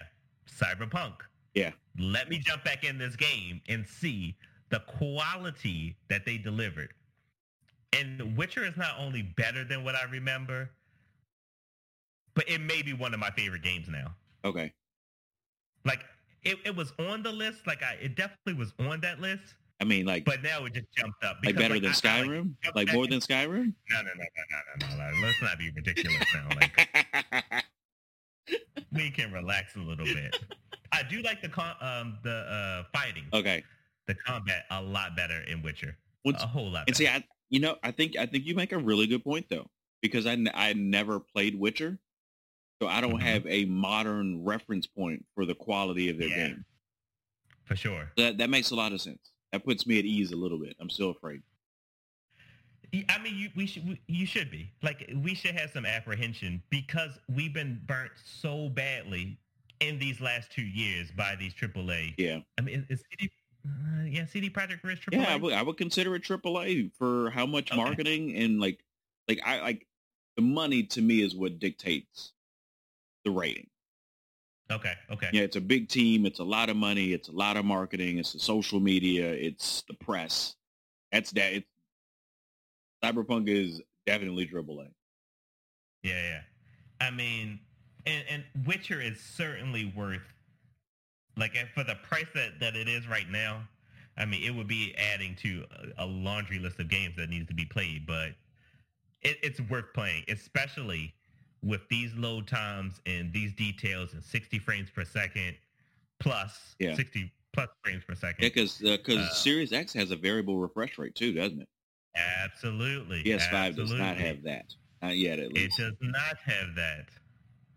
Cyberpunk. Yeah. Let me jump back in this game and see the quality that they delivered. And Witcher is not only better than what I remember, but it may be one of my favorite games now. Okay. Like it, it was on the list. Like I, it definitely was on that list. I mean, like, But now it just jumped up. like better than I- I, like, Skyrim? Like, more than Skyrim? No, no, no, no, no, no, no. Let's not be ridiculous now. Like we can relax a little bit. I do like the con- um the uh fighting, okay. the combat a lot better in Witcher. Once- a whole lot. And see. I, you know, I think I think you make a really good point though, because I n- I never played Witcher, so I don't Mhm. have a modern reference point for the quality of their Yeah. game. for sure. That that makes a lot of sense. That puts me at ease a little bit. I'm still afraid. I mean, you we should we, you should be like we should have some apprehension because we've been burnt so badly in these last two years by these AAA. Yeah, I mean, is CD, uh, yeah, CD Projekt Red AAA. yeah. I would, I would consider it AAA for how much Okay. marketing and like like I like the money to me is what dictates the rating. Okay, okay. Yeah, it's a big team. It's a lot of money. It's a lot of marketing. It's the social media. It's the press. That's that. It's, Cyberpunk is definitely AAA. Yeah, yeah. I mean, and, and Witcher is certainly worth, like, uh, for the price that, that it is right now, I mean, it would be adding to a, a laundry list of games that needs to be played, but it, it's worth playing, especially with these load times and these details and 60 frames per second plus Yeah. 60 plus frames per second. Yeah, because because Uh, Series X has a variable refresh rate too, doesn't it? Absolutely. PS5 does not have that. Not yet, at least. It does not have that.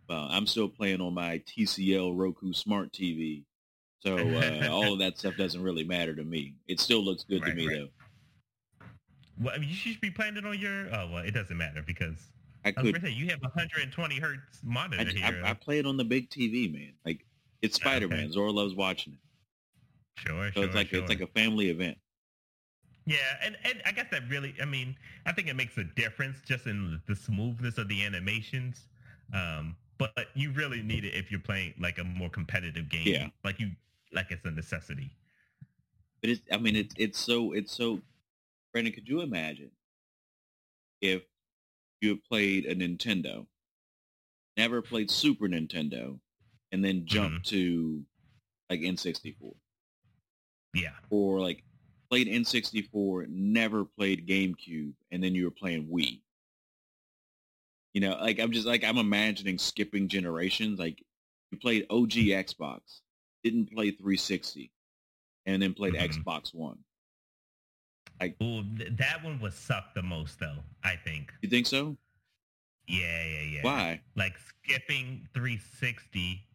Well, I'm still playing on my TCL Roku Smart TV, so uh, all of that stuff doesn't really matter to me. It still looks good to me right. though. Well, I mean, you should be playing it on your. Oh well, it doesn't matter because I could. say you have a 120 hertz monitor I, here. I, I play it on the big TV, man. Like it's Spider Man. Zora loves watching it, sure, so sure, it's like sure. it's like a family event. Yeah, and and I guess that really. I mean, I think it makes a difference just in the smoothness of the animations. Um, but you really need it if you're playing like a more competitive game. Yeah. like you like it's a necessity. But it's, I mean, it's it's so it's so. Brandon, could you imagine if you had played a Nintendo, never played Super Nintendo, and then jumped to like N64? Yeah. or like played N64, never played GameCube, and then you were playing Wii. You know, like I'm just like I'm imagining skipping generations. Like you played OG Xbox, didn't play 360, and then played Mhm. Xbox One. Ooh, th- that one was sucked the most though. I think. You think so? Yeah, yeah, yeah. Why? Like skipping 360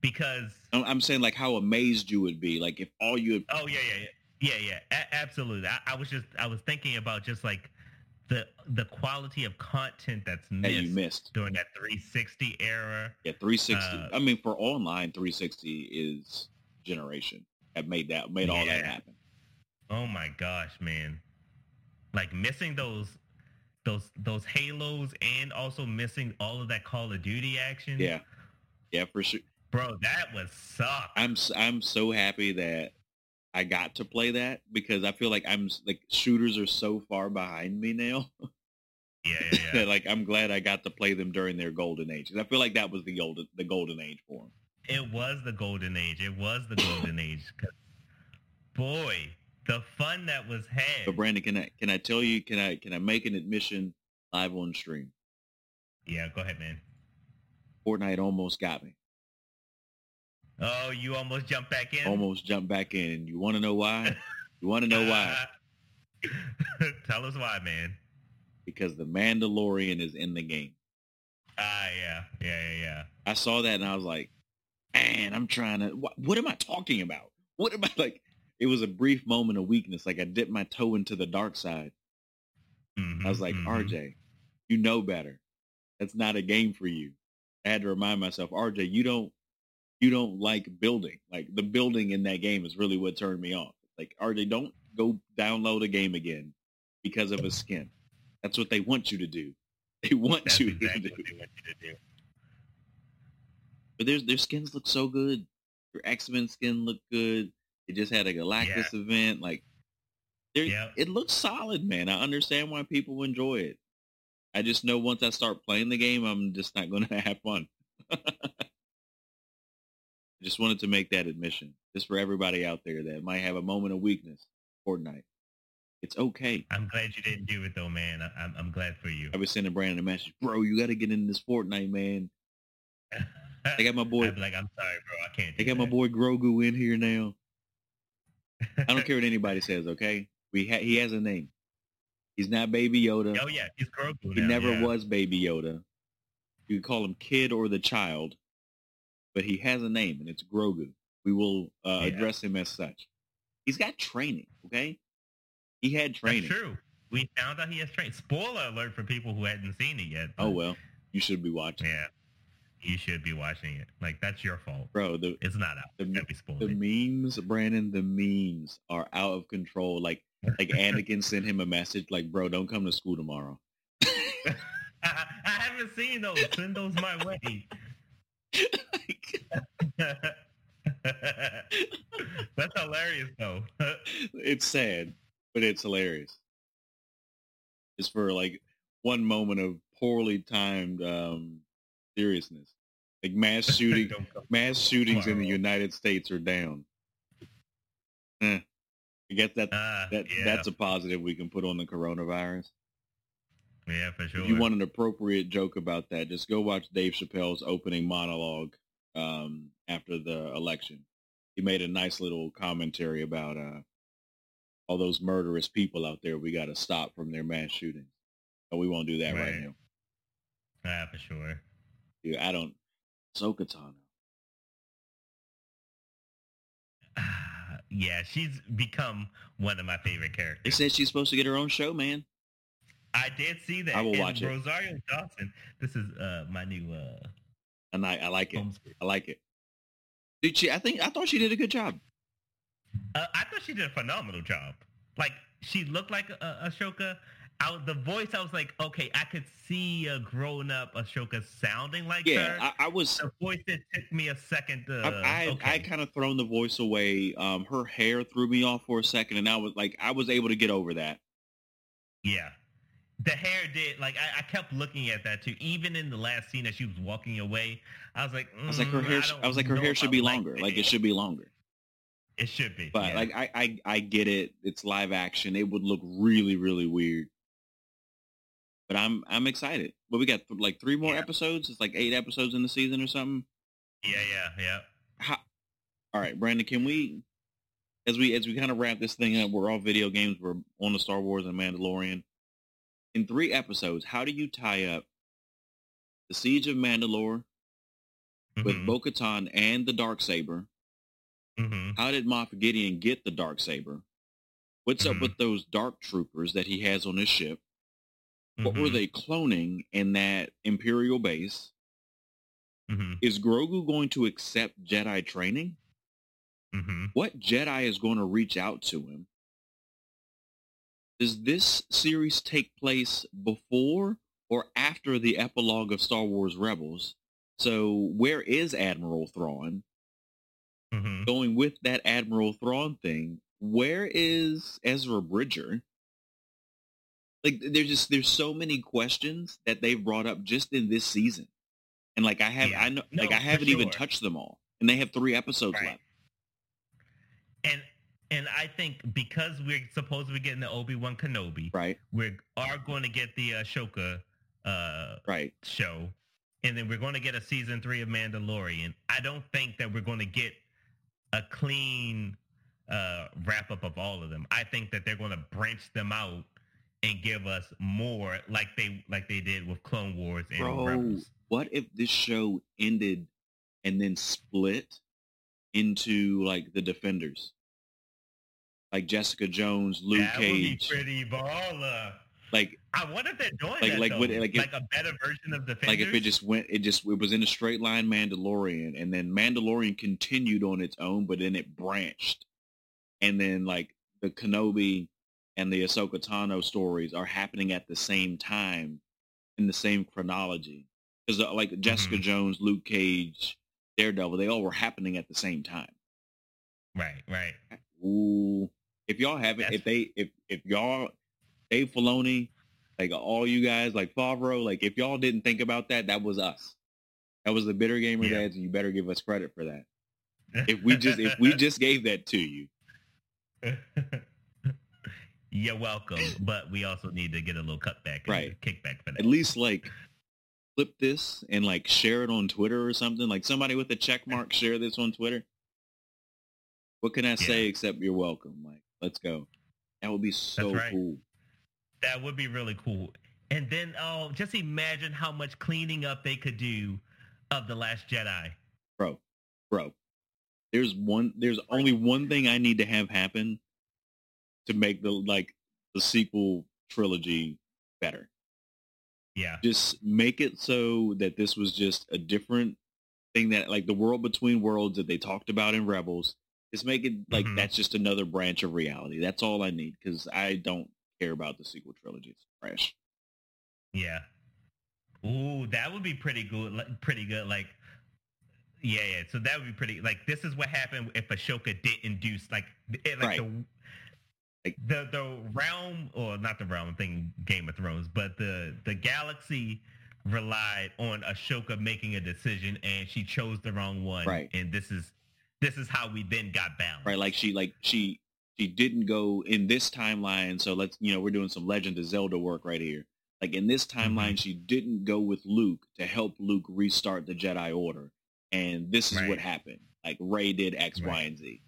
because I'm saying like how amazed you would be, like if all you had oh yeah, yeah, yeah, yeah, yeah. A- absolutely. I, I was just I was thinking about just like the the quality of content that's that missed, you missed. during that 360 era. Yeah, 360. Uh, I mean, for online, 360 is generation. That made that made all that happen. Oh my gosh, man! Like missing those those those halos and also missing all of that Call of Duty action. Yeah, yeah, for sure. Bro, that was suck. I'm I'm so happy that I got to play that because I feel like I'm like shooters are so far behind me now yeah, yeah, yeah. like I'm glad I got to play them during their golden age. I feel like that was the golden the golden age for them. It was the golden age. It was the golden age. Boy, the fun that was had. But Brandon, can I can I tell you can I can I make an admission live on stream? yeah, go ahead, man. Fortnite almost got me. Oh, you almost jumped back in. Almost jumped back in. You want to know why? You want to know why? Tell us why, man. Because the Mandalorian is in the game. Ah, yeah, yeah, yeah, yeah. I saw that and I was like, man, I'm trying to, what, what am I talking about? What am I like? It was a brief moment of weakness. Like I dipped my toe into the dark side. Mhm, I was like, mhm. RJ, you know better. That's not a game for you. I had to remind myself, RJ, you don't, you don't like building. Like the building in that game is really what turned me off. Like RJ, don't go download a game again because of a skin. That's what they want you to do. They want That's you exactly to do. they want you to do. But their their skins look so good. Your X Men skin looked good. They just had a Galactus event. Like, Yep. it looks solid, man. I understand why people enjoy it. I just know once I start playing the game, I'm just not going to have fun. Just wanted to make that admission, just for everybody out there that might have a moment of weakness. Fortnite, it's okay. I'm glad you didn't do it though, man. I, I'm, I'm glad for you. I was sending Brandon a message, bro. You got to get in this Fortnite, man. They got my boy. Like, I'm sorry, bro. I can't. They got my boy Grogu in here now. I don't care what anybody says. Okay, we ha- he has a name. He's not Baby Yoda. Oh yeah, he's Grogu he now, never yeah. was Baby Yoda. You can call him Kid or the Child, but he has a name, and it's Grogu. We will uh, Yeah. address him as such. He's got training. Okay, he had That's training. true. We found out he has training. Spoiler alert for people who hadn't seen it yet. Oh well, you should be watching, Yeah, you should be watching it. Like that's your fault. bro. The It's not out. The- the memes, Brandon. The memes are out of control. Like like Anakin sent him a message like, "Bro, don't come to school tomorrow." I, I haven't seen those. Send those my way. That's hilarious though. it's sad, but it's hilarious. Just for like one moment of poorly timed um, seriousness, like mass shooting, mass shootings in the United States are down. Eh. I guess that Ah, that yeah, that's a positive we can put on the coronavirus. yeah, for sure. If you want an appropriate joke about that, just go watch Dave Chappelle's opening monologue um, after the election. He made a nice little commentary about uh, all those murderous people out there we got to stop from their mass shootings. But we won't do that right, Right. now. ah, for sure. Dude, I don't. So Katana. Ah, yeah, she's become one of my favorite characters. They said she's supposed to get her own show, man. I did see that. I will And watch it. Rosario Dawson. This is uh, my new uh, And I, I like it. I like it. Did she? I think I thought she did a good job. Uh, I thought she did a phenomenal job. Like she looked like uh, Ahsoka. I, the voice, I was like, okay, I could see a grown-up Ahsoka sounding like Yeah, her. I, I was. the voice it took me a second to. I I, okay. I kind of thrown the voice away. Um, her hair threw me off for a second, and I was like, I was able to get over that. Yeah. The hair did like I, I kept looking at that too. Even in the last scene as she was walking away, I was like, I was like, her "Mm, hair. I I was like, her hair should be longer. the Like it should be longer. It should be. But yeah. like I, I I get it. It's live action. It would look really really weird. But I'm I'm excited. But we got like three more Yeah. episodes. It's like eight episodes in the season or something. yeah, yeah, yeah. How, all right, Brandon, can we as we as we kind of wrap this thing up, we're all video games, we're on the Star Wars and Mandalorian. In three episodes, how do you tie up the Siege of Mandalore with Mhm, Bo-Katan and the Dark Saber? mhm. How did Moff Gideon get the Dark Saber? What's up Mhm. with those Dark Troopers that he has on his ship? What were Mhm, they cloning in that Imperial base? mhm, Is Grogu going to accept Jedi training? mhm. What Jedi is going to reach out to him? Does this series take place before or after the epilogue of Star Wars Rebels? So where is Admiral Thrawn? Mhm. Going with that Admiral Thrawn thing, where is Ezra Bridger? Like there's just there's so many questions that they've brought up just in this season. And like I have yeah. I know no, like I haven't even touched them all. And they have three episodes Right. left. And and I think because we're supposed to be getting the Obi Wan Kenobi, Right, we are going to get the Ahsoka uh, right. show, and then we're going to get a season three of Mandalorian. I don't think that we're going to get a clean uh, wrap up of all of them. I think that they're going to branch them out and give us more, like they like they did with Clone Wars and Bro, Rebels. what if this show ended and then split into like the Defenders? Like Jessica Jones, Luke that Cage. would be pretty baller. Like I wonder if they're doing Like- that like what- like like, if- a better version of Defenders. like if it just went it just it was in a straight line Mandalorian and then Mandalorian continued on its own, but then it branched. And then like the Kenobi and the Ahsoka Tano stories are happening at the same time in the same chronology. Because like Jessica Mhm. Jones, Luke Cage, Daredevil, they all were happening at the same time. right, right. Ooh. If y'all haven't, That's- if they, if if y'all, Dave Filoni, like all you guys, like Favreau, like if y'all didn't think about that, that was us. That was the Bitter Gamer Yeah. Dads, and you better give us credit for that. If we just, if we just gave that to you, You're welcome, but we also need to get a little cutback, Right. Kickback for that. at least like flip this and like share it on Twitter or something. Like somebody with a check mark share this on Twitter. What can I say except you're welcome? Like, let's go. That would be so right. cool. That would be really cool. And then, oh, just imagine how much cleaning up they could do of the Last Jedi. bro, bro. There's one. There's only one thing I need to have happen to make the like the sequel trilogy better. Yeah, Just make it so that this was just a different thing that like the world between worlds that they talked about in Rebels. Just make it like Mhm. that's just another branch of reality. That's all I need because I don't care about the sequel trilogy. It's trash. yeah. Ooh, that would be pretty good. Like, pretty good. Like, yeah, yeah. So that would be pretty. Like, this is what happened if Ahsoka didn't do like, it, like Right. the. Like- the the realm or not the realm thing Game of Thrones, but the the galaxy relied on Ahsoka making a decision and she chose the wrong one. Right. And this is this is how we then got balanced. right? Like she like she she didn't go in this timeline. So let's you know we're doing some Legend of Zelda work right here. Like in this timeline, mm-hmm. she didn't go with Luke to help Luke restart the Jedi Order, and this is what happened. Like Rey did X, Y, Right. and Z.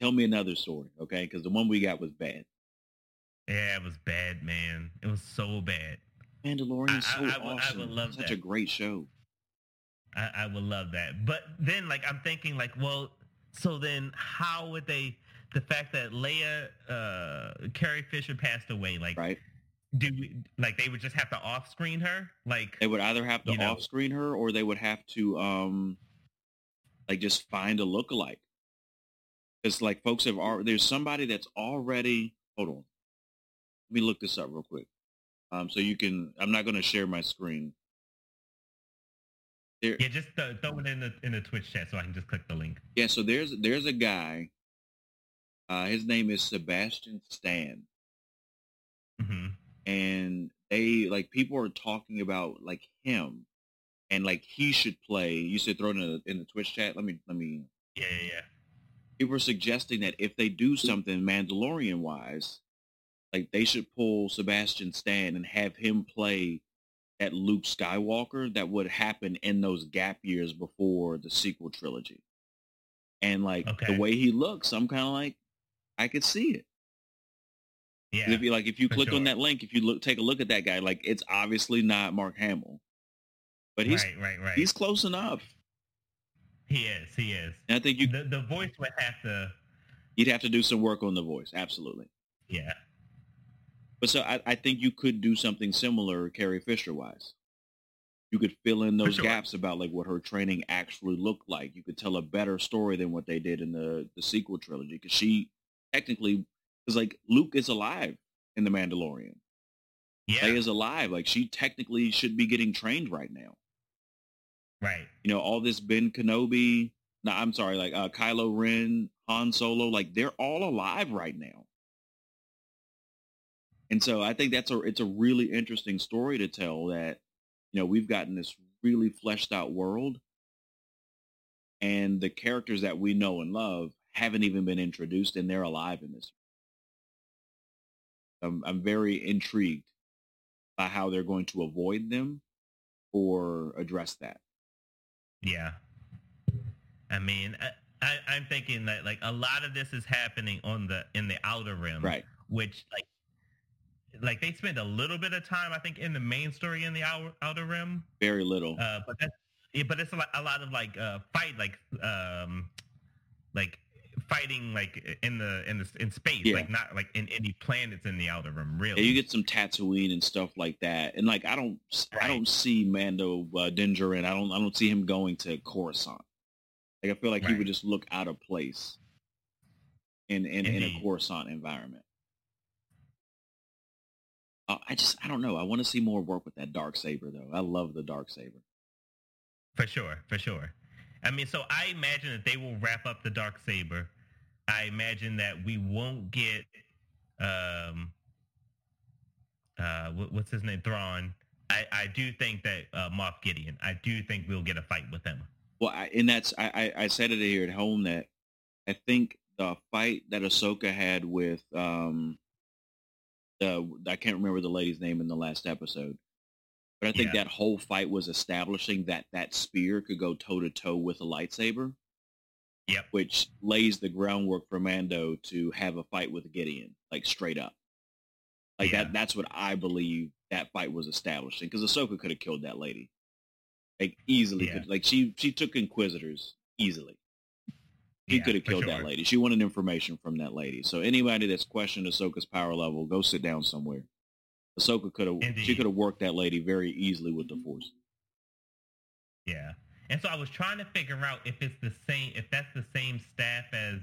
Tell me another story, okay? Because the one we got was bad. Yeah, it was bad, man. It was so bad. Mandalorian, I- so I- I would- I awesome. would love Such that. a great show. I, I would love that. But then, like, I'm thinking, like, well, so then how would they? The fact that Leia, uh, Carrie Fisher passed away, like, Right? do we, like they would just have to off-screen her, like, They would either have to off-screen her, or they would have to um, like just find a lookalike. Because like folks have already, there's somebody that's already. Hold on, let me look this up real quick. Um, so you can. I'm not going to share my screen. There, yeah, just th- throw it in the in the Twitch chat so I can just click the link. yeah. So there's there's a guy. Uh, his name is Sebastian Stan, hmm and they like people are talking about like him, and like he should play. You should throw it in the in the Twitch chat. Let me let me Yeah, yeah, yeah. people are suggesting that if they do something Mandalorian wise, like they should pull Sebastian Stan and have him play that Luke Skywalker that would happen in those gap years before the sequel trilogy. And like Okay. the way he looks, I'm kind of like, I could see it. Yeah. If you like, if you click on that link, if you look, take a look at that guy, like it's obviously not Mark Hamill, but he's right, right, right. he's close enough. he is. He is. And I think you the the voice would have to. you'd have to do some work on the voice, absolutely. Yeah. But so I, I think you could do something similar, Carrie Fisher wise. You could fill in those sure. gaps about like what her training actually looked like. You could tell a better story than what they did in the the sequel trilogy because she technically because like Luke is alive in the Mandalorian. Yeah. Leia is alive. Like she technically should be getting trained right now. right. You know, all this Ben Kenobi. No, I'm sorry, like uh, Kylo Ren, Han Solo, like they're all alive right now. And so I think that's a it's a really interesting story to tell that, you know, we've gotten this really fleshed out world and the characters that we know and love haven't even been introduced and they're alive in this. I'm, I'm very intrigued by how they're going to avoid them or address that. Yeah. I mean, I, I, I'm thinking that like a lot of this is happening on the in the outer rim, Right. Which like, like they spend a little bit of time, I think, in the main story in the outer, outer rim, Very little. uh, but that's yeah, but it's a lot, a lot of like uh, fight, like um, like fighting like in the in the in space, Yeah. like not like in any planets in the outer rim, really. Yeah, you get some Tatooine and stuff like that, and like I don't, I don't see Mando uh, Din Djarin. I don't, I don't see him going to Coruscant. Like I feel like he would just look out of place in in, in a Coruscant environment. Uh, I just, I don't know. I want to see more work with that dark saber, though. I love the dark saber. For sure, for sure. I mean, so I imagine that they will wrap up the dark saber. I imagine that we won't get um uh what's his name Thrawn. I I do think that uh, Moff Gideon. I do think we'll get a fight with him. Well, I, and that's I, I I said it here at home that I think the fight that Ahsoka had with um the I can't remember the lady's name in the last episode, but I think Yeah. that whole fight was establishing that that spear could go toe to toe with a lightsaber, Yep. which lays the groundwork for Mando to have a fight with Gideon, like straight up. Like Yeah. that that's what I believe that fight was establishing because Ahsoka could have killed that lady, like easily. Yeah. Could, like she she took Inquisitors easily. He Yeah, could have killed that lady. She wanted information from that lady. So anybody that's questioned Ahsoka's power level, go sit down somewhere. Ahsoka could have she could have worked that lady very easily with the Force. Yeah. And so I was trying to figure out if it's the same if that's the same staff as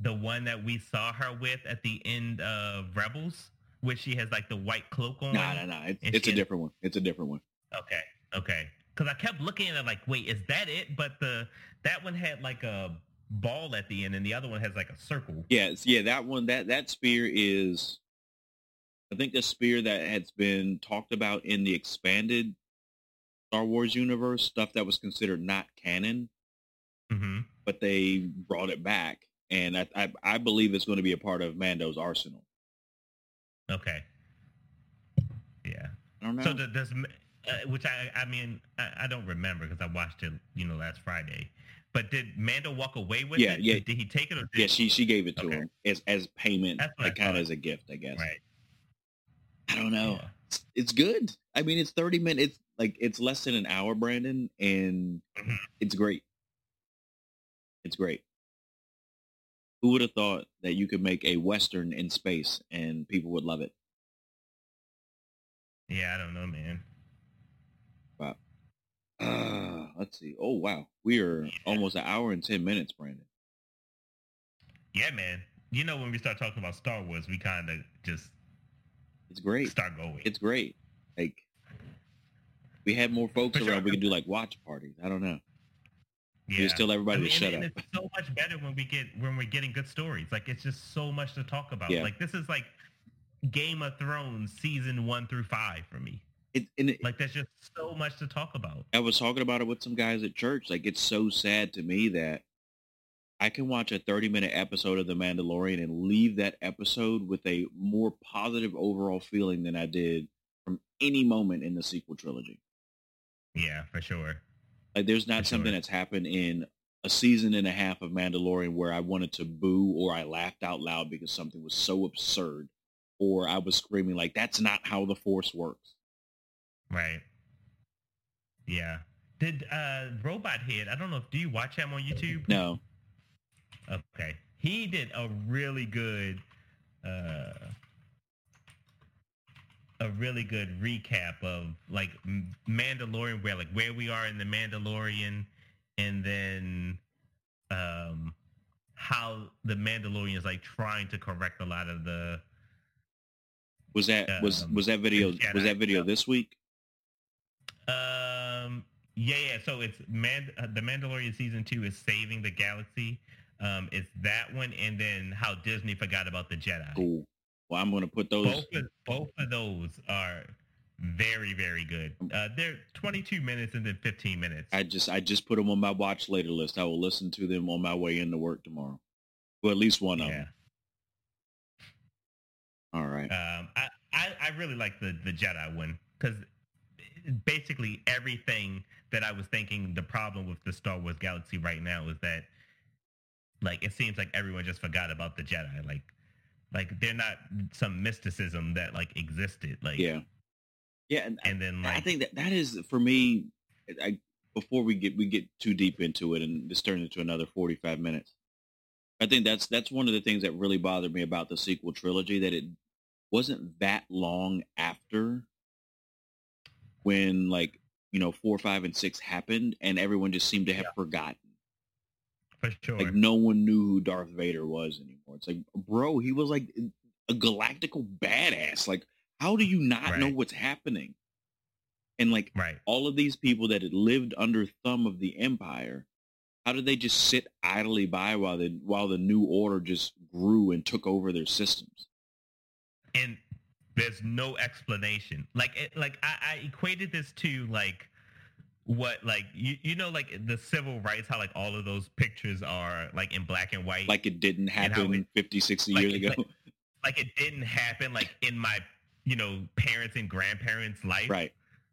the one that we saw her with at the end of Rebels, which she has like the white cloak on. No, no, no. It's, it's a different one. It's a different one. Okay, okay. Because I kept looking at it like, wait, is that it? But the that one had like a ball at the end, and the other one has like a circle. Yeah, it's- yeah. That one, that that spear is, I think, the spear that has been talked about in the expanded Star Wars universe stuff that was considered not canon, hmm but they brought it back, and I I, I believe it's going to be a part of Mando's arsenal. Okay. Yeah. I don't know. So the, does uh, which I I mean I, I don't remember because I watched it you know last Friday. But did Mando walk away with Yeah, it? yeah. Did he take it or yeah, she she gave it to Okay. him as as payment, like kind of as a gift, I guess. right? I don't know. Yeah. It's, it's good. I mean, it's thirty minutes. Like it's less than an hour, Brandon, and Mhm. it's great. It's great. Who would have thought that you could make a western in space and people would love it? Yeah, I don't know, man. Uh, let's see. Oh wow, we are almost an hour and ten minutes, Brandon. Yeah, man. You know when we start talking about Star Wars, we kind of just It's great. start going. It's great. Like we had more folks For sure. around, we could do like watch parties. I don't know. yeah. Just tell everybody I mean, to shut and, up. and it's so much better when we get when we're getting good stories. Like it's just so much to talk about. Yeah. Like this is like Game of Thrones season one through five for me. It, and it, Like there's just so much to talk about. I was talking about it with some guys at church. Like it's so sad to me that I can watch a 30 minute episode of The Mandalorian and leave that episode with a more positive overall feeling than I did from any moment in the sequel trilogy. Yeah, for sure. Like there's not For something sure. that's happened in a season and a half of Mandalorian where I wanted to boo or I laughed out loud because something was so absurd or I was screaming like that's not how the force works. Right. Yeah. Did uh Robot Head, I don't know if do you watch him on YouTube? No. Okay. He did a really good uh a really good recap of like Mandalorian where like where we are in the Mandalorian and then um how the Mandalorian is like trying to correct a lot of the Was that was Um, was that video was that video this week? Um. Yeah, yeah. So it's Man. Uh, the Mandalorian season two is saving the galaxy. Um, it's that one, and then how Disney forgot about the Jedi. Cool. Well, I'm going to put those Both of, both of those are very, very good. Uh, they're 22 minutes and then 15 minutes. I just I just put them on my watch later list. I will listen to them on my way into work tomorrow. Well, at least one of yeah. them. All right. Um, I, I, I really like the, the Jedi one because basically everything that I was thinking the problem with the Star Wars galaxy right now is that like it seems like everyone just forgot about the Jedi. Like like they're not some mysticism that like existed. Like yeah. Yeah, and and then like I think that that is for me. I before we get we get too deep into it and this turns into another forty five minutes. I think that's that's one of the things that really bothered me about the sequel trilogy that it wasn't that long after when like you know four, five, and six happened, and everyone just seemed to have forgotten. for sure. Like no one knew who Darth Vader was anymore. It's like, bro, he was like a galactical badass. Like, how do you not know what's happening? And like right. all of these people that had lived under thumb of the empire, how did they just sit idly by while the while the new order just grew and took over their systems? and there's no explanation. Like, it, like I, I equated this to like what, like you, you know, like the civil rights, how like all of those pictures are like in black and white, Like it didn't happen it- 50, 60 like- years ago. like- like it didn't happen like in my, you know, parents and grandparents' life. right,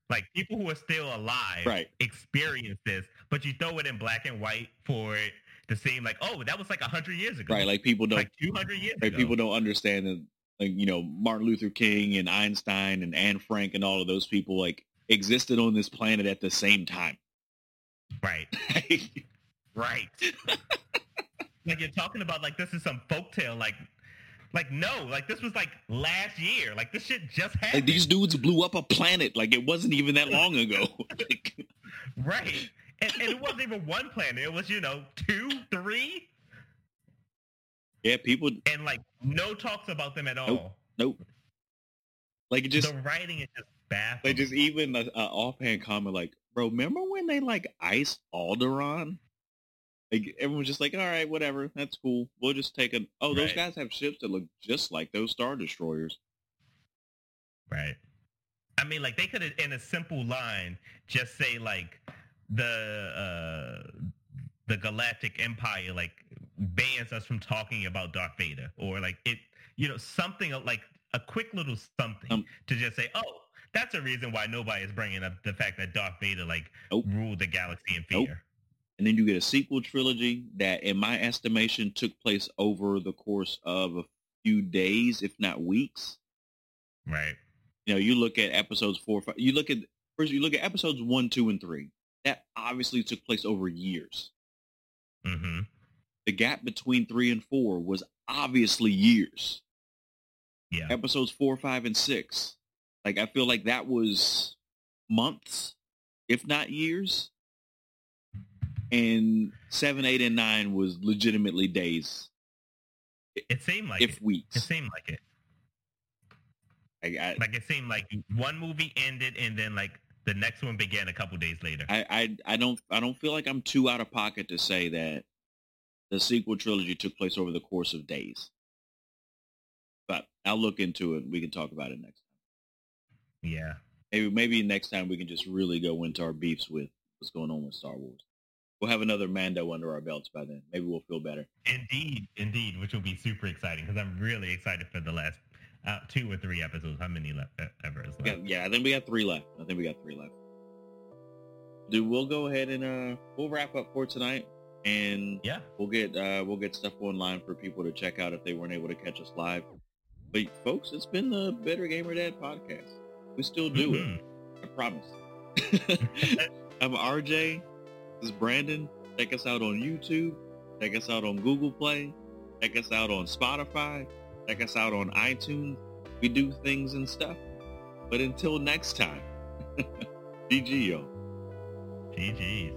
Like people who are still alive right. experience this, but you throw it in black and white for it to seem like, oh, that was like a hundred years ago, Right. Like people don't like two hundred years right, ago. people don't understand that like, you know, Martin Luther King and Einstein and Anne Frank and all of those people like existed on this planet at the same time. Right, right. like you're talking about like this is some folktale, like, like no, like this was like last year, like this shit just happened. like these dudes blew up a planet like it wasn't even that long ago. Like, right, and, and it wasn't even one planet; it was you know two, three, yeah, people and like no talks about them at all. nope. Like it just the writing is just baffling. Like just even a, a offhand comment like, bro, remember when they like iced Alderaan? Like everyone's just like, all right, whatever, that's cool. We'll just take a. Oh, those Right. guys have ships that look just like those star destroyers. Right. I mean, like they could in a simple line, just say like the uh the Galactic Empire like bans us from talking about Darth Vader, or like it, you know, something like a quick little something Um, to just say, oh, that's a reason why nobody is bringing up the fact that Darth Vader like Nope. ruled the galaxy in Nope. fear. And then you get a sequel trilogy that, in my estimation, took place over the course of a few days, if not weeks. Right. You know, you look at episodes four, five, you look at first, you look at episodes one, two, and three. That obviously took place over years. Mm-hmm. The gap between three and four was obviously years. Yeah. episodes four, five, and six. Like I feel like that was months, if not years. And seven, eight, and nine was legitimately days, It seemed like if it. It seemed like it. I, I, Like it seemed like one movie ended and then like the next one began a couple days later. I, I, I don't, I don't feel like I'm too out of pocket to say that the sequel trilogy took place over the course of days. But I'll look into it. We can talk about it next time. yeah. Maybe, maybe next time we can just really go into our beefs with what's going on with Star Wars. we'll have another Mando under our belts by then. Maybe we'll feel better. Indeed, indeed, which will be super exciting because I'm really excited for the last uh, two or three episodes. How many left ever is left? Yeah, yeah, I think we got three left. I think we got three left. Dude, we'll go ahead and uh we'll wrap up for tonight and Yeah. we'll get uh we'll get stuff online for people to check out if they weren't able to catch us live. But folks, it's been the Better Gamer Dad podcast. We still do it. Mhm. I promise. I'm RJ. This is Brandon. Check us out on YouTube. Check us out on Google Play. Check us out on Spotify. Check us out on iTunes. We do things and stuff. But until next time, GG, yo. GG's.